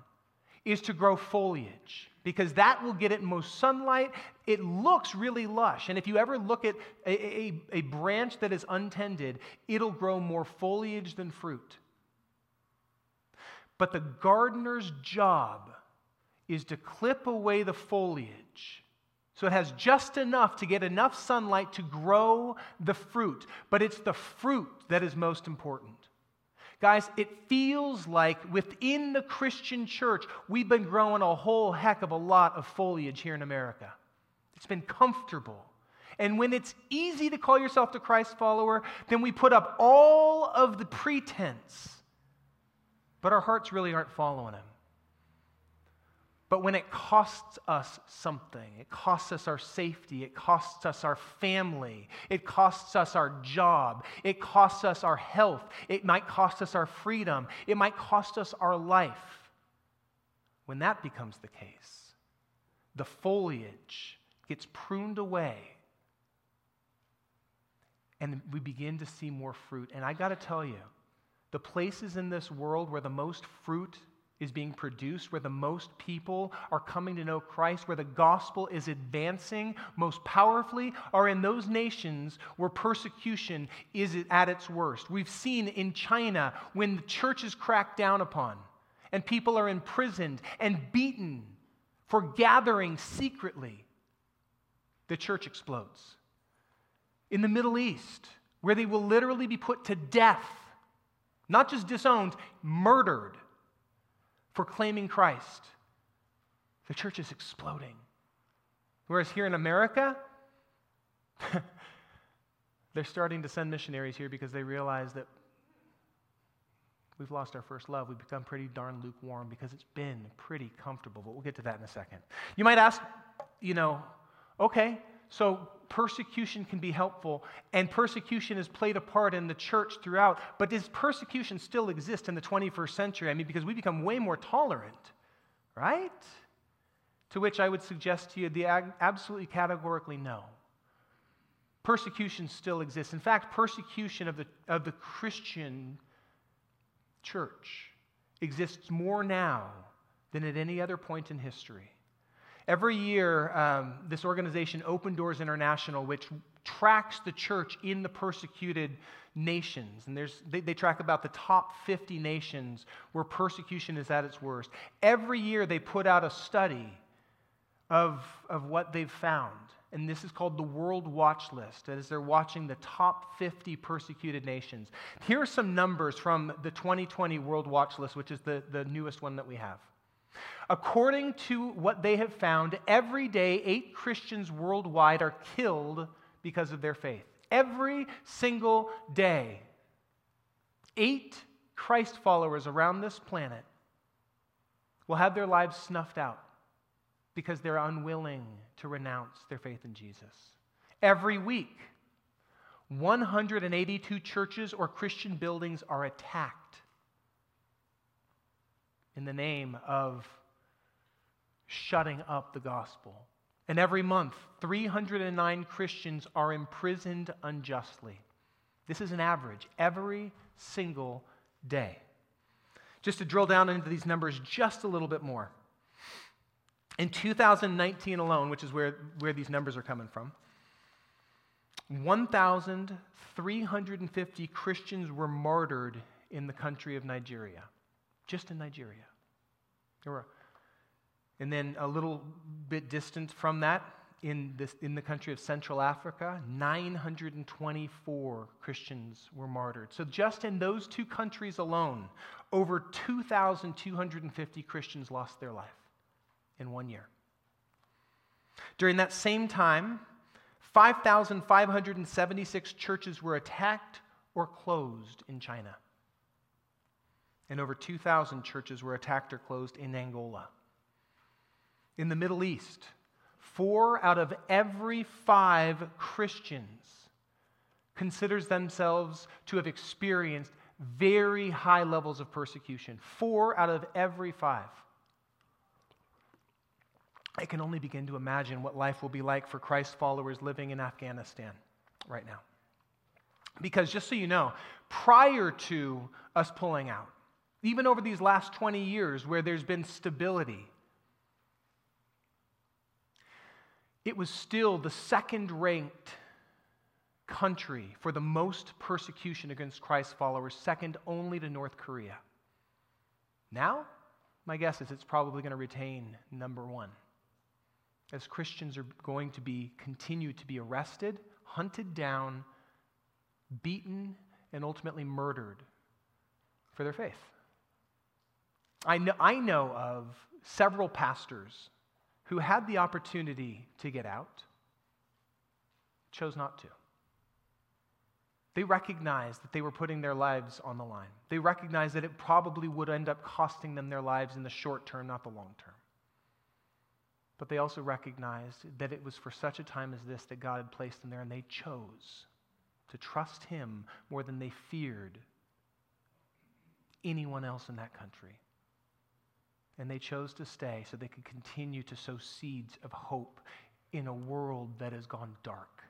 is to grow foliage because that will get it most sunlight. It looks really lush. And if you ever look at a, a, a branch that is untended, it'll grow more foliage than fruit. But the gardener's job is to clip away the foliage so it has just enough to get enough sunlight to grow the fruit. But it's the fruit that is most important. Guys, it feels like within the Christian church, we've been growing a whole heck of a lot of foliage here in America. It's been comfortable. And when it's easy to call yourself a Christ follower, then we put up all of the pretense but our hearts really aren't following Him. But when it costs us something, it costs us our safety, it costs us our family, it costs us our job, it costs us our health, it might cost us our freedom, it might cost us our life. When that becomes the case, the foliage gets pruned away and we begin to see more fruit. And I got to tell you, the places in this world where the most fruit is being produced, where the most people are coming to know Christ, where the gospel is advancing most powerfully, are in those nations where persecution is at its worst. We've seen in China when the church is cracked down upon and people are imprisoned and beaten for gathering secretly the church explodes. In the Middle East, where they will literally be put to death, not just disowned, murdered for claiming Christ, the church is exploding. Whereas here in America, they're starting to send missionaries here because they realize that we've lost our first love. We've become pretty darn lukewarm because it's been pretty comfortable. But we'll get to that in a second. You might ask, you know, okay, so persecution can be helpful, and persecution has played a part in the church throughout, but does persecution still exist in the 21st century? I mean, because we become way more tolerant, right? To which I would suggest to you the absolutely categorically no. Persecution still exists. In fact, persecution of the, of the Christian church exists more now than at any other point in history. Every year, um, this organization, Open Doors International, which tracks the church in the persecuted nations, and there's, they, they track about the top 50 nations where persecution is at its worst. Every year, they put out a study of, of what they've found. And this is called the World Watch List, as they're watching the top 50 persecuted nations. Here are some numbers from the 2020 World Watch List, which is the, the newest one that we have. According to what they have found, every day eight Christians worldwide are killed because of their faith. Every single day, eight Christ followers around this planet will have their lives snuffed out because they're unwilling to renounce their faith in Jesus. Every week, 182 churches or Christian buildings are attacked in the name of shutting up the gospel. And every month, 309 Christians are imprisoned unjustly. This is an average every single day. Just to drill down into these numbers just a little bit more. In 2019 alone, which is where, where these numbers are coming from, 1,350 Christians were martyred in the country of Nigeria, just in Nigeria. And then a little bit distant from that, in, this, in the country of Central Africa, 924 Christians were martyred. So, just in those two countries alone, over 2,250 Christians lost their life in one year. During that same time, 5,576 churches were attacked or closed in China and over 2,000 churches were attacked or closed in Angola. In the Middle East, four out of every five Christians considers themselves to have experienced very high levels of persecution. Four out of every five. I can only begin to imagine what life will be like for Christ followers living in Afghanistan right now. Because just so you know, prior to us pulling out, even over these last 20 years where there's been stability. It was still the second ranked country for the most persecution against Christ followers, second only to North Korea. Now, my guess is it's probably going to retain number one. As Christians are going to be continue to be arrested, hunted down, beaten, and ultimately murdered for their faith. I know, I know of several pastors who had the opportunity to get out, chose not to. They recognized that they were putting their lives on the line. They recognized that it probably would end up costing them their lives in the short term, not the long term. But they also recognized that it was for such a time as this that God had placed them there, and they chose to trust Him more than they feared anyone else in that country. And they chose to stay so they could continue to sow seeds of hope in a world that has gone dark.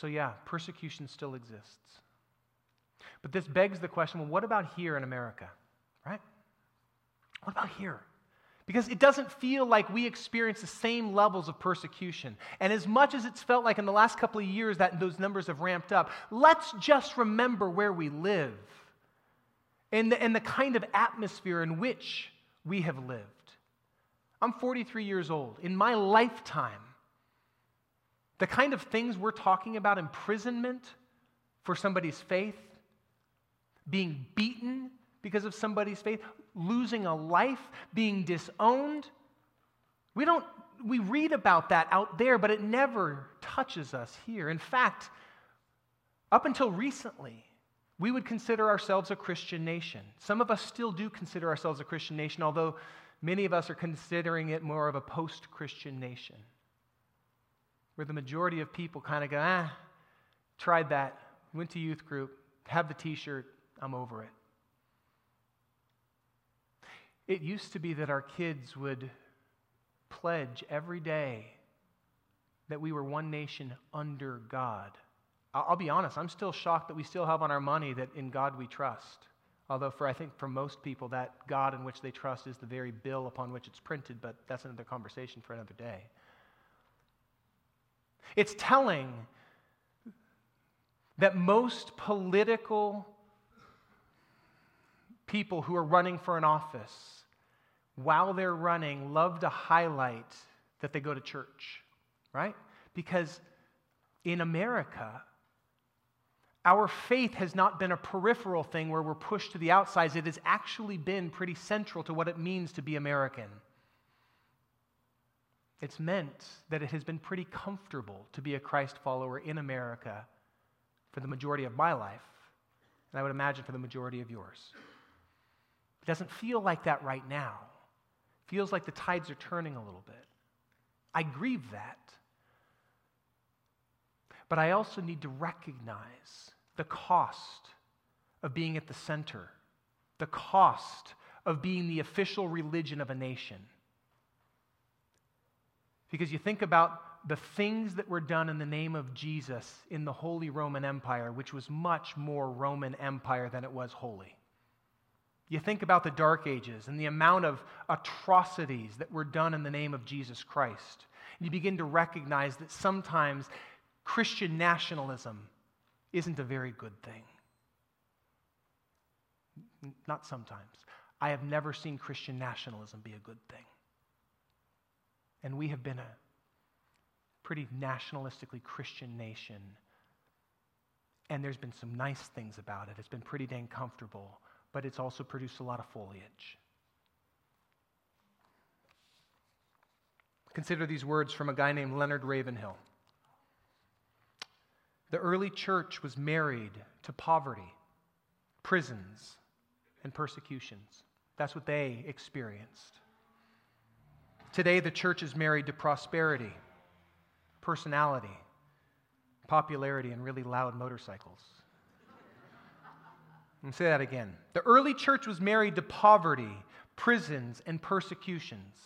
So, yeah, persecution still exists. But this begs the question well, what about here in America? Right? What about here? Because it doesn't feel like we experience the same levels of persecution. And as much as it's felt like in the last couple of years that those numbers have ramped up, let's just remember where we live and the, and the kind of atmosphere in which we have lived. I'm 43 years old. In my lifetime, the kind of things we're talking about imprisonment for somebody's faith, being beaten because of somebody's faith, losing a life, being disowned. We don't we read about that out there, but it never touches us here. In fact, up until recently, we would consider ourselves a Christian nation. Some of us still do consider ourselves a Christian nation, although many of us are considering it more of a post Christian nation, where the majority of people kind of go, ah, tried that, went to youth group, have the t shirt, I'm over it. It used to be that our kids would pledge every day that we were one nation under God. I'll be honest, I'm still shocked that we still have on our money that in God we trust. Although, for I think for most people, that God in which they trust is the very bill upon which it's printed, but that's another conversation for another day. It's telling that most political people who are running for an office, while they're running, love to highlight that they go to church, right? Because in America, our faith has not been a peripheral thing where we're pushed to the outsides. It has actually been pretty central to what it means to be American. It's meant that it has been pretty comfortable to be a Christ follower in America for the majority of my life, and I would imagine for the majority of yours. It doesn't feel like that right now. It feels like the tides are turning a little bit. I grieve that. But I also need to recognize the cost of being at the center, the cost of being the official religion of a nation. Because you think about the things that were done in the name of Jesus in the Holy Roman Empire, which was much more Roman Empire than it was holy. You think about the Dark Ages and the amount of atrocities that were done in the name of Jesus Christ. You begin to recognize that sometimes Christian nationalism isn't a very good thing. Not sometimes. I have never seen Christian nationalism be a good thing. And we have been a pretty nationalistically Christian nation. And there's been some nice things about it. It's been pretty dang comfortable, but it's also produced a lot of foliage. Consider these words from a guy named Leonard Ravenhill. The early church was married to poverty, prisons, and persecutions. That's what they experienced. Today, the church is married to prosperity, personality, popularity, and really loud motorcycles. Let me say that again. The early church was married to poverty, prisons, and persecutions.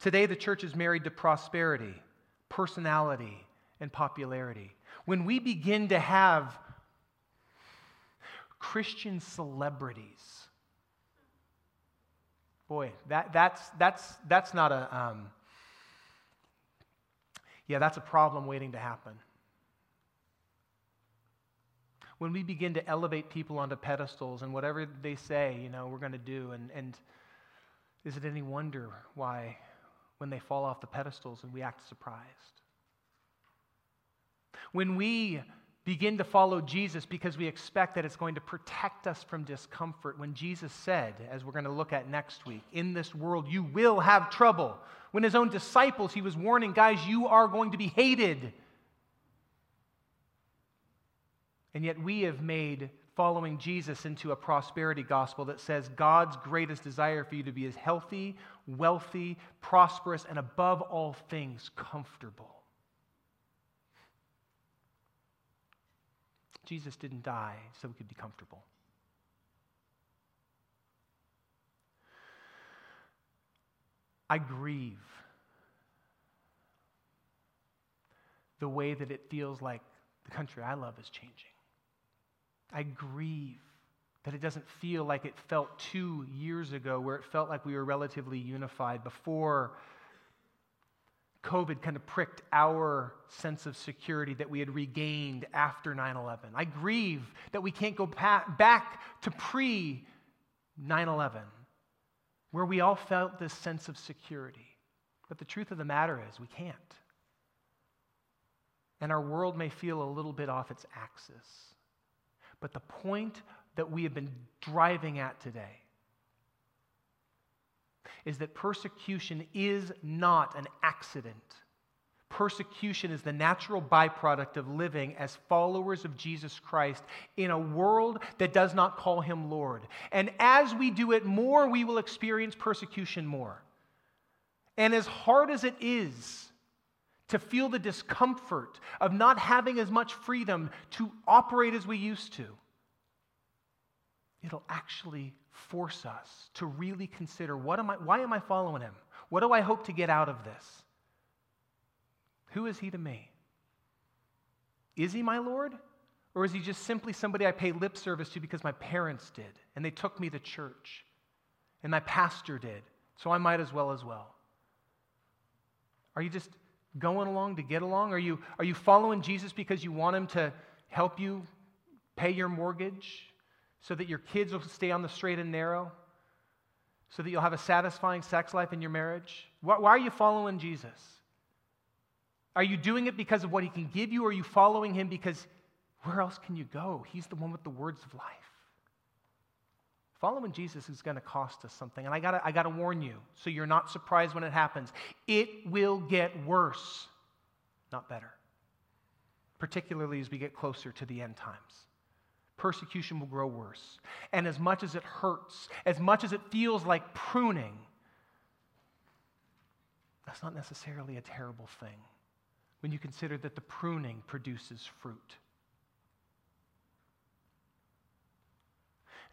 Today, the church is married to prosperity, personality, and popularity when we begin to have Christian celebrities, boy, that, that's, that's, that's not a, um, yeah, that's a problem waiting to happen. When we begin to elevate people onto pedestals and whatever they say, you know, we're going to do, and, and is it any wonder why when they fall off the pedestals and we act surprised? When we begin to follow Jesus because we expect that it's going to protect us from discomfort, when Jesus said, as we're going to look at next week, in this world you will have trouble. When his own disciples, he was warning, guys, you are going to be hated. And yet we have made following Jesus into a prosperity gospel that says God's greatest desire for you to be as healthy, wealthy, prosperous, and above all things, comfortable. Jesus didn't die so we could be comfortable. I grieve the way that it feels like the country I love is changing. I grieve that it doesn't feel like it felt two years ago, where it felt like we were relatively unified before COVID kind of pricked our sense of security that we had regained after 9 11. I grieve that we can't go back to pre 9 11 where we all felt this sense of security. But the truth of the matter is, we can't. And our world may feel a little bit off its axis. But the point that we have been driving at today is that persecution is not an accident. Persecution is the natural byproduct of living as followers of Jesus Christ in a world that does not call him Lord. And as we do it more, we will experience persecution more. And as hard as it is to feel the discomfort of not having as much freedom to operate as we used to, it'll actually force us to really consider what am I, why am I following him? What do I hope to get out of this? Who is he to me? Is he my Lord? Or is he just simply somebody I pay lip service to because my parents did and they took me to church and my pastor did, so I might as well as well? Are you just going along to get along? Are you, are you following Jesus because you want him to help you pay your mortgage so that your kids will stay on the straight and narrow? So that you'll have a satisfying sex life in your marriage? Why, why are you following Jesus? Are you doing it because of what he can give you, or are you following him because where else can you go? He's the one with the words of life. Following Jesus is going to cost us something. And I got I to warn you so you're not surprised when it happens. It will get worse, not better, particularly as we get closer to the end times. Persecution will grow worse. And as much as it hurts, as much as it feels like pruning, that's not necessarily a terrible thing when you consider that the pruning produces fruit.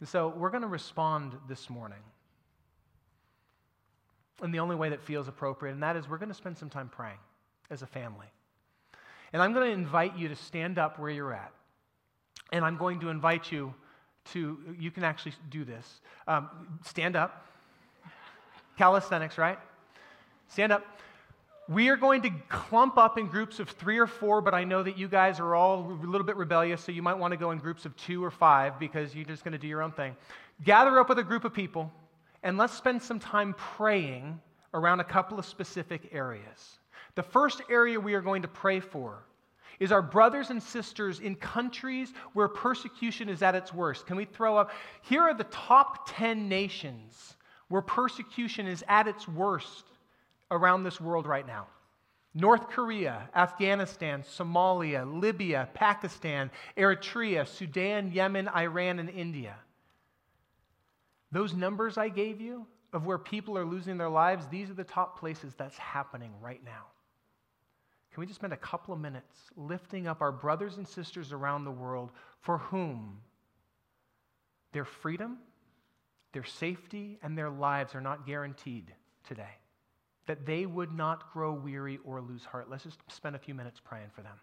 And so we're going to respond this morning in the only way that feels appropriate, and that is we're going to spend some time praying as a family. And I'm going to invite you to stand up where you're at. And I'm going to invite you to, you can actually do this. Um, stand up. Calisthenics, right? Stand up. We are going to clump up in groups of three or four, but I know that you guys are all a little bit rebellious, so you might want to go in groups of two or five because you're just going to do your own thing. Gather up with a group of people, and let's spend some time praying around a couple of specific areas. The first area we are going to pray for is our brothers and sisters in countries where persecution is at its worst. Can we throw up? Here are the top 10 nations where persecution is at its worst around this world right now North Korea, Afghanistan, Somalia, Libya, Pakistan, Eritrea, Sudan, Yemen, Iran, and India. Those numbers I gave you of where people are losing their lives, these are the top places that's happening right now. Can we just spend a couple of minutes lifting up our brothers and sisters around the world for whom their freedom, their safety, and their lives are not guaranteed today? that they would not grow weary or lose heart. Let's just spend a few minutes praying for them.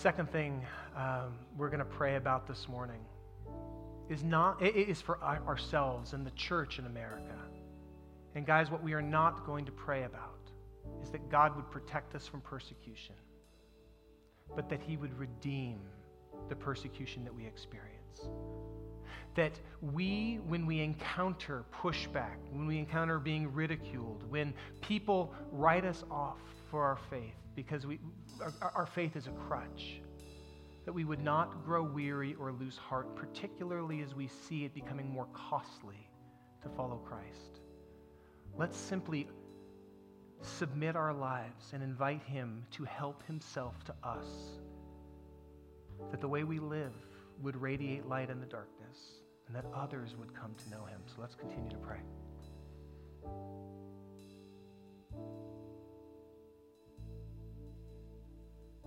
Second thing um, we're going to pray about this morning is not it is for ourselves and the church in America. And guys, what we are not going to pray about is that God would protect us from persecution, but that He would redeem the persecution that we experience. That we, when we encounter pushback, when we encounter being ridiculed, when people write us off for our faith because we, our, our faith is a crutch, that we would not grow weary or lose heart, particularly as we see it becoming more costly to follow Christ. Let's simply submit our lives and invite Him to help Himself to us, that the way we live would radiate light in the darkness, and that others would come to know Him. So let's continue to pray.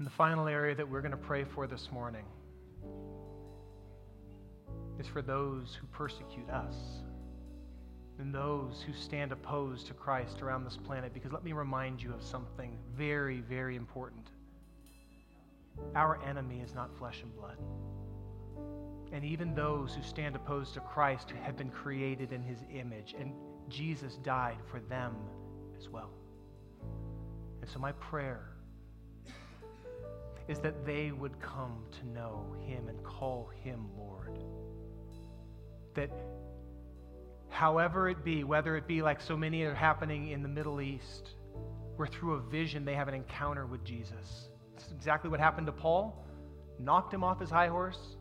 And the final area that we're going to pray for this morning is for those who persecute us and those who stand opposed to Christ around this planet. Because let me remind you of something very, very important. Our enemy is not flesh and blood. And even those who stand opposed to Christ have been created in his image, and Jesus died for them as well. And so, my prayer is that they would come to know him and call him Lord. That however it be, whether it be like so many are happening in the Middle East, where through a vision they have an encounter with Jesus. It's exactly what happened to Paul, knocked him off his high horse.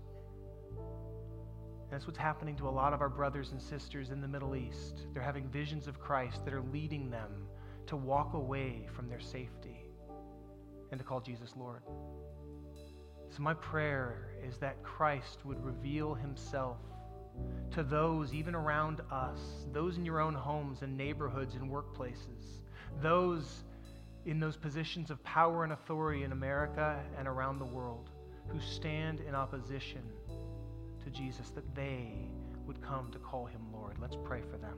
That's what's happening to a lot of our brothers and sisters in the Middle East. They're having visions of Christ that are leading them to walk away from their safety and to call Jesus Lord. So, my prayer is that Christ would reveal himself to those even around us, those in your own homes and neighborhoods and workplaces, those in those positions of power and authority in America and around the world who stand in opposition to Jesus, that they would come to call him Lord. Let's pray for them.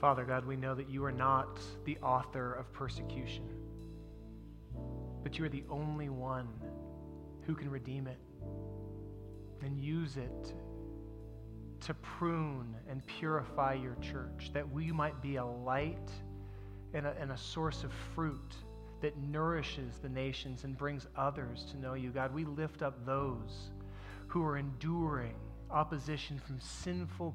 Father God, we know that you are not the author of persecution, but you are the only one who can redeem it and use it to prune and purify your church, that we might be a light and a, and a, source of fruit that nourishes the nations and brings others to know you. God, we lift up those who are enduring opposition from sinful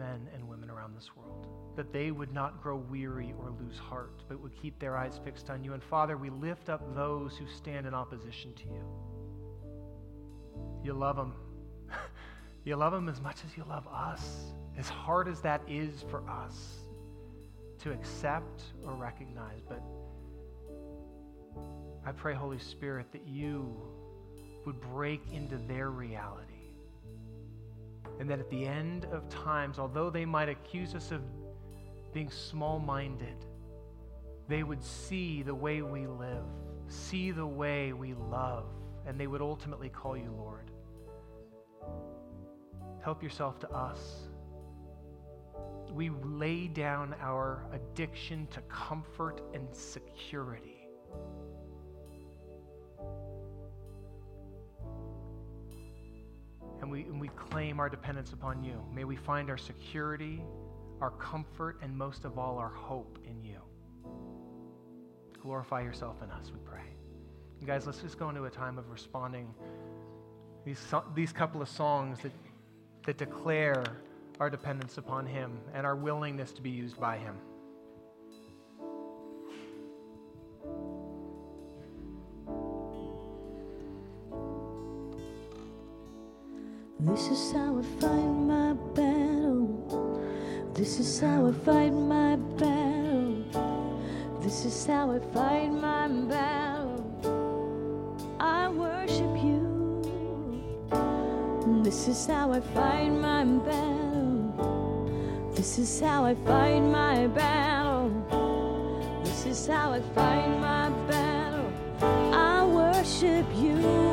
men and women around this world, that they would not grow weary or lose heart, but would keep their eyes fixed on you. And Father, we lift up those who stand in opposition to you. You love them. you love them as much as you love us, as hard as that is for us to accept or recognize. But I pray, Holy Spirit, that you would break into their reality. And that at the end of times, although they might accuse us of being small minded, they would see the way we live, see the way we love, and they would ultimately call you Lord. Help yourself to us. We lay down our addiction to comfort and security. And we, and we claim our dependence upon you. May we find our security, our comfort, and most of all, our hope in you. Glorify yourself in us, we pray. And guys, let's just go into a time of responding. These, these couple of songs that that declare our dependence upon Him and our willingness to be used by Him. This is how I fight my battle. This is how I fight my battle. This is how I fight my battle. I worship you. This is how I fight my battle. This is how I fight my battle. This is how I fight my battle. I worship you.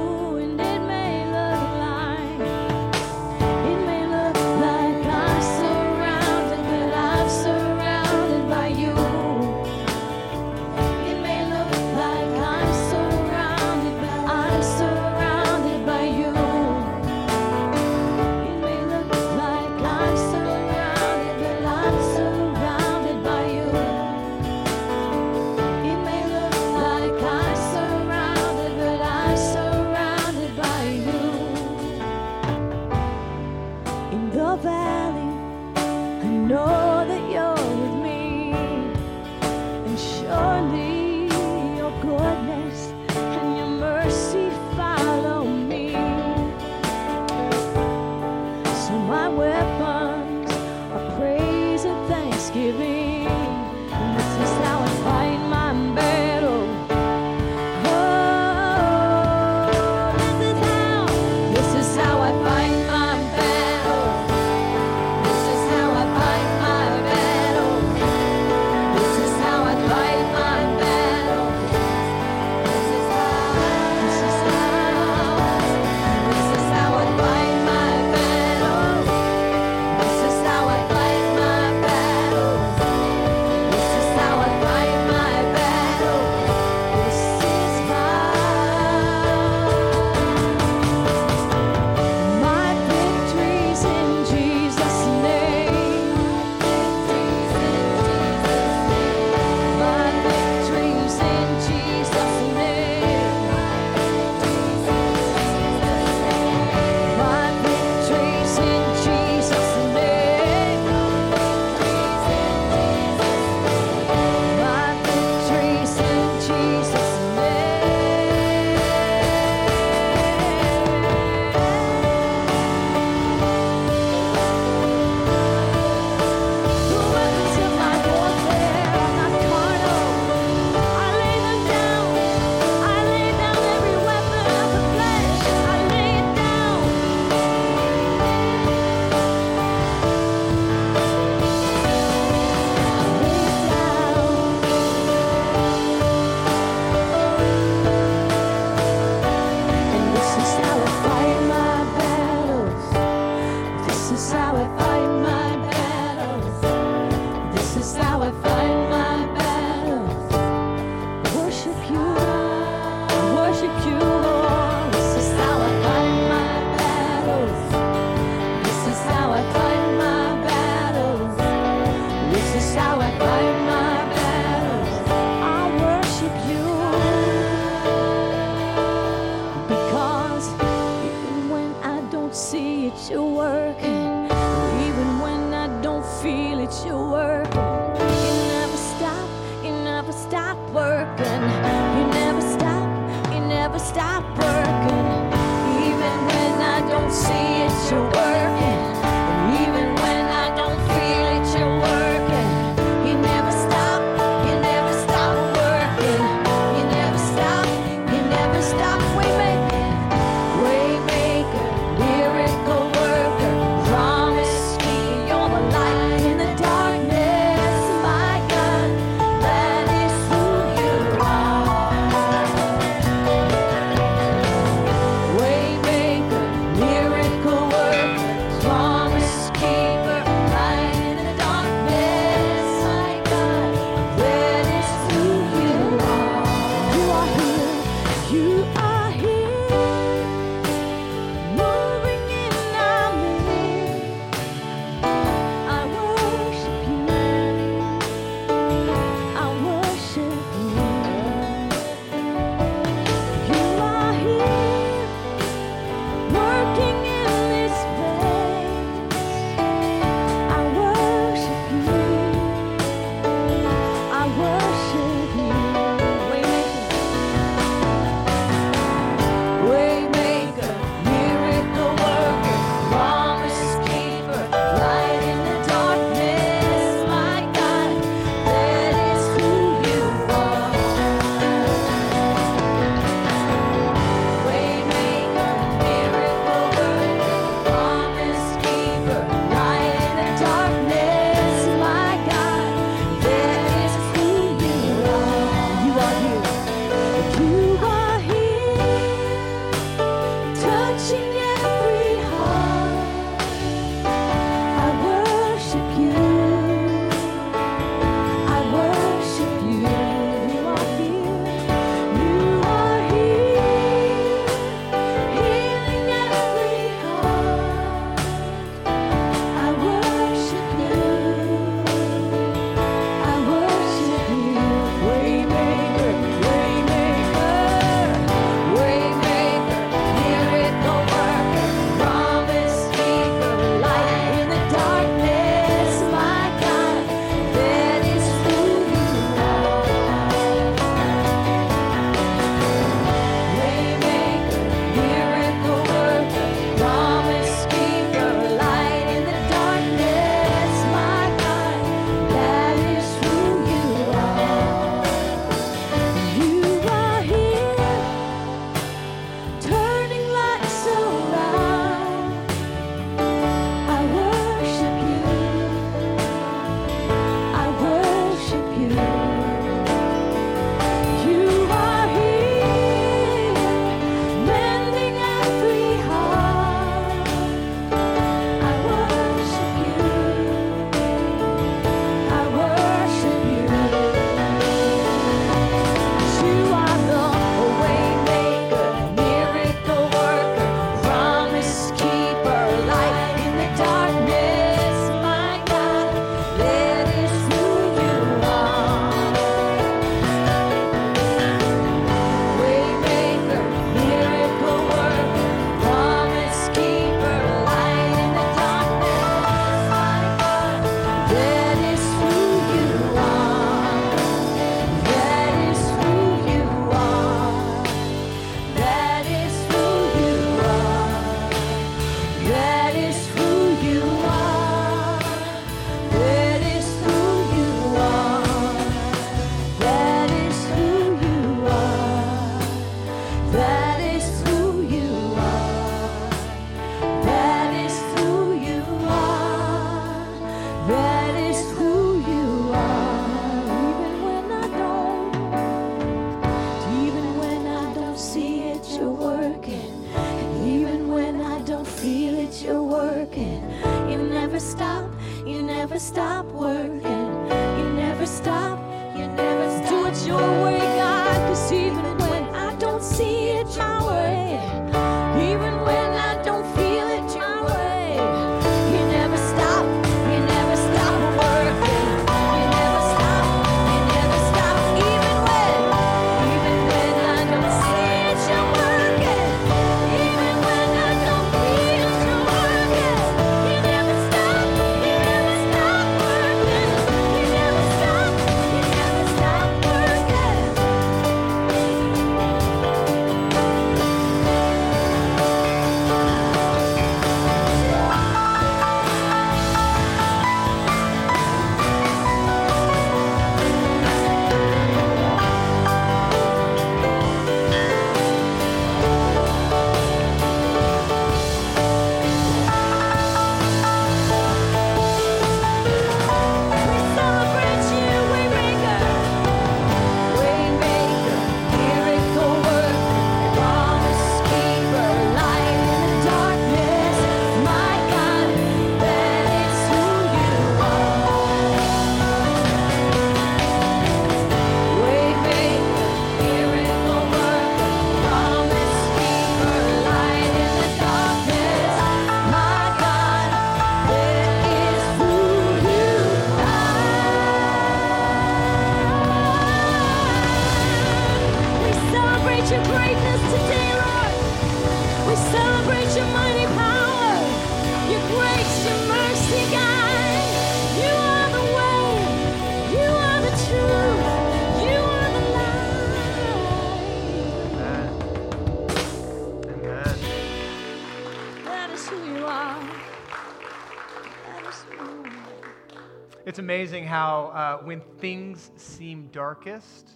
It's amazing how uh, when things seem darkest,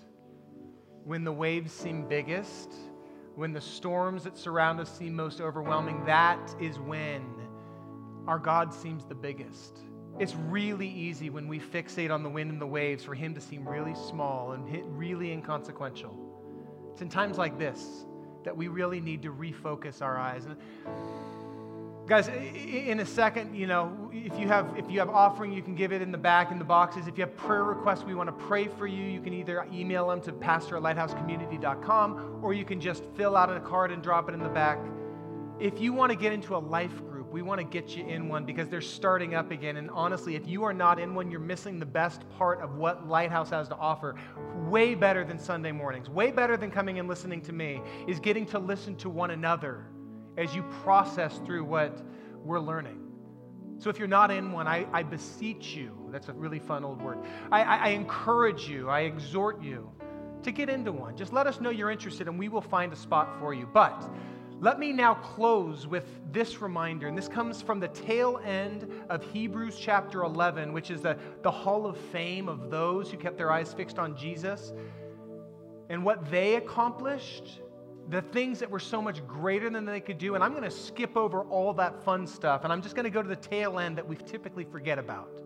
when the waves seem biggest, when the storms that surround us seem most overwhelming, that is when our God seems the biggest. It's really easy when we fixate on the wind and the waves for Him to seem really small and really inconsequential. It's in times like this that we really need to refocus our eyes. Guys, in a second, you know, if you have if you have offering, you can give it in the back in the boxes. If you have prayer requests, we want to pray for you. You can either email them to pastor at lighthousecommunity.com or you can just fill out a card and drop it in the back. If you want to get into a life group, we want to get you in one because they're starting up again. And honestly, if you are not in one, you're missing the best part of what Lighthouse has to offer. Way better than Sunday mornings, way better than coming and listening to me, is getting to listen to one another as you process through what we're learning. So if you're not in one, I, I beseech you, that's a really fun old word. I, I, I encourage you, I exhort you to get into one. Just let us know you're interested and we will find a spot for you. But let me now close with this reminder, and this comes from the tail end of Hebrews chapter 11, which is the, the hall of fame of those who kept their eyes fixed on Jesus and what they accomplished, the things that were so much greater than they could do. And I'm going to skip over all that fun stuff, and I'm just going to go to the tail end that we typically forget about.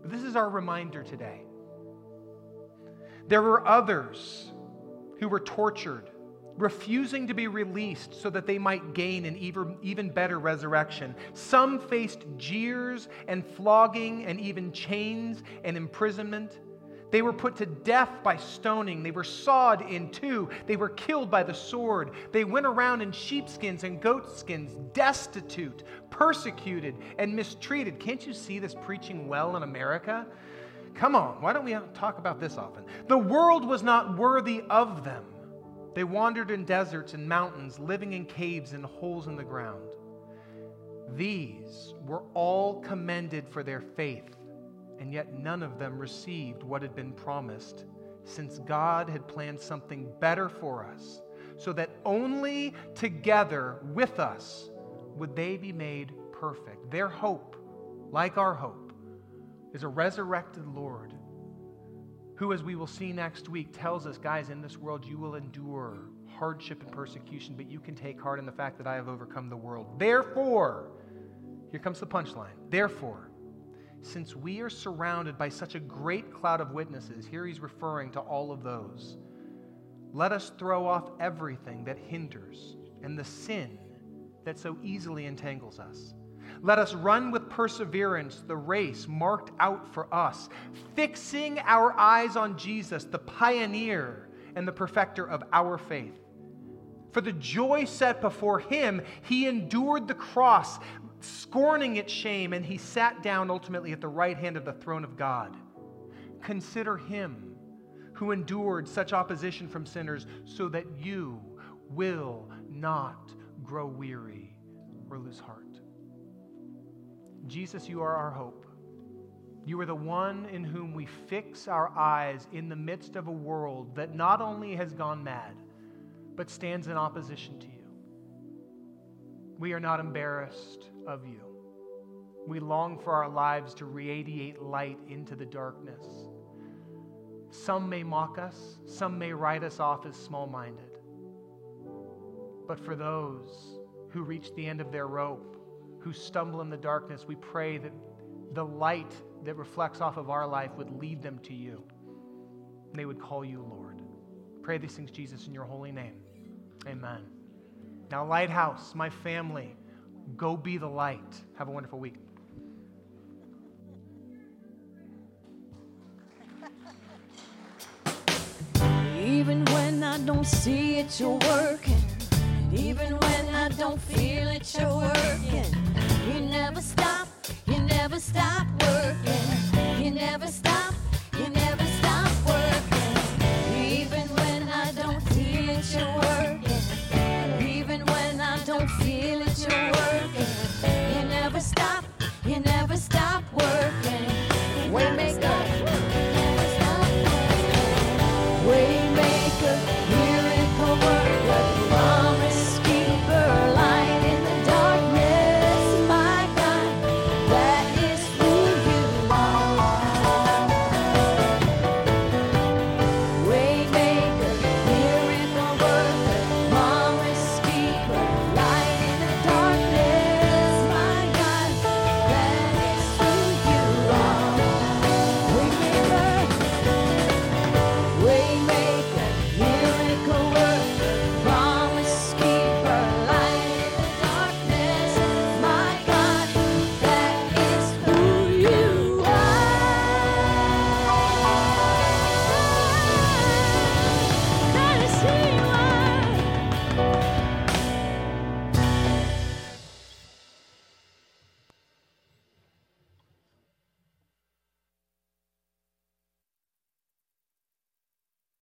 But this is our reminder today. There were others who were tortured, refusing to be released so that they might gain an even, even better resurrection. Some faced jeers and flogging and even chains and imprisonment. They were put to death by stoning. They were sawed in two. They were killed by the sword. They went around in sheepskins and goatskins, destitute, persecuted, and mistreated. Can't you see this preaching well in America? Come on, why don't we talk about this often? The world was not worthy of them. They wandered in deserts and mountains, living in caves and holes in the ground. These were all commended for their faith, and yet none of them received what had been promised, since God had planned something better for us, so that only together with us would they be made perfect. Their hope, like our hope, is a resurrected Lord who, as we will see next week, tells us, guys, in this world you will endure hardship and persecution, but you can take heart in the fact that I have overcome the world. Therefore, here comes the punchline. Therefore, since we are surrounded by such a great cloud of witnesses, here he's referring to all of those, let us throw off everything that hinders and the sin that so easily entangles us. Let us run with perseverance the race marked out for us, fixing our eyes on Jesus, the pioneer and the perfecter of our faith. For the joy set before him, he endured the cross, scorning its shame, and he sat down ultimately at the right hand of the throne of God. Consider him who endured such opposition from sinners, so that you will not grow weary or lose heart. Jesus, you are our hope. You are the one in whom we fix our eyes in the midst of a world that not only has gone mad, but stands in opposition to you. We are not embarrassed of you. We long for our lives to radiate light into the darkness. Some may mock us, some may write us off as small minded. But for those who reach the end of their rope, who stumble in the darkness, we pray that the light that reflects off of our life would lead them to you. And they would call you Lord. Pray these things, Jesus, in your holy name. Amen. Now, Lighthouse, my family, go be the light. Have a wonderful week. Even when I don't see it, you're working. Even when I don't feel it, you're working. You never stop, you never stop working. You never stop stop working.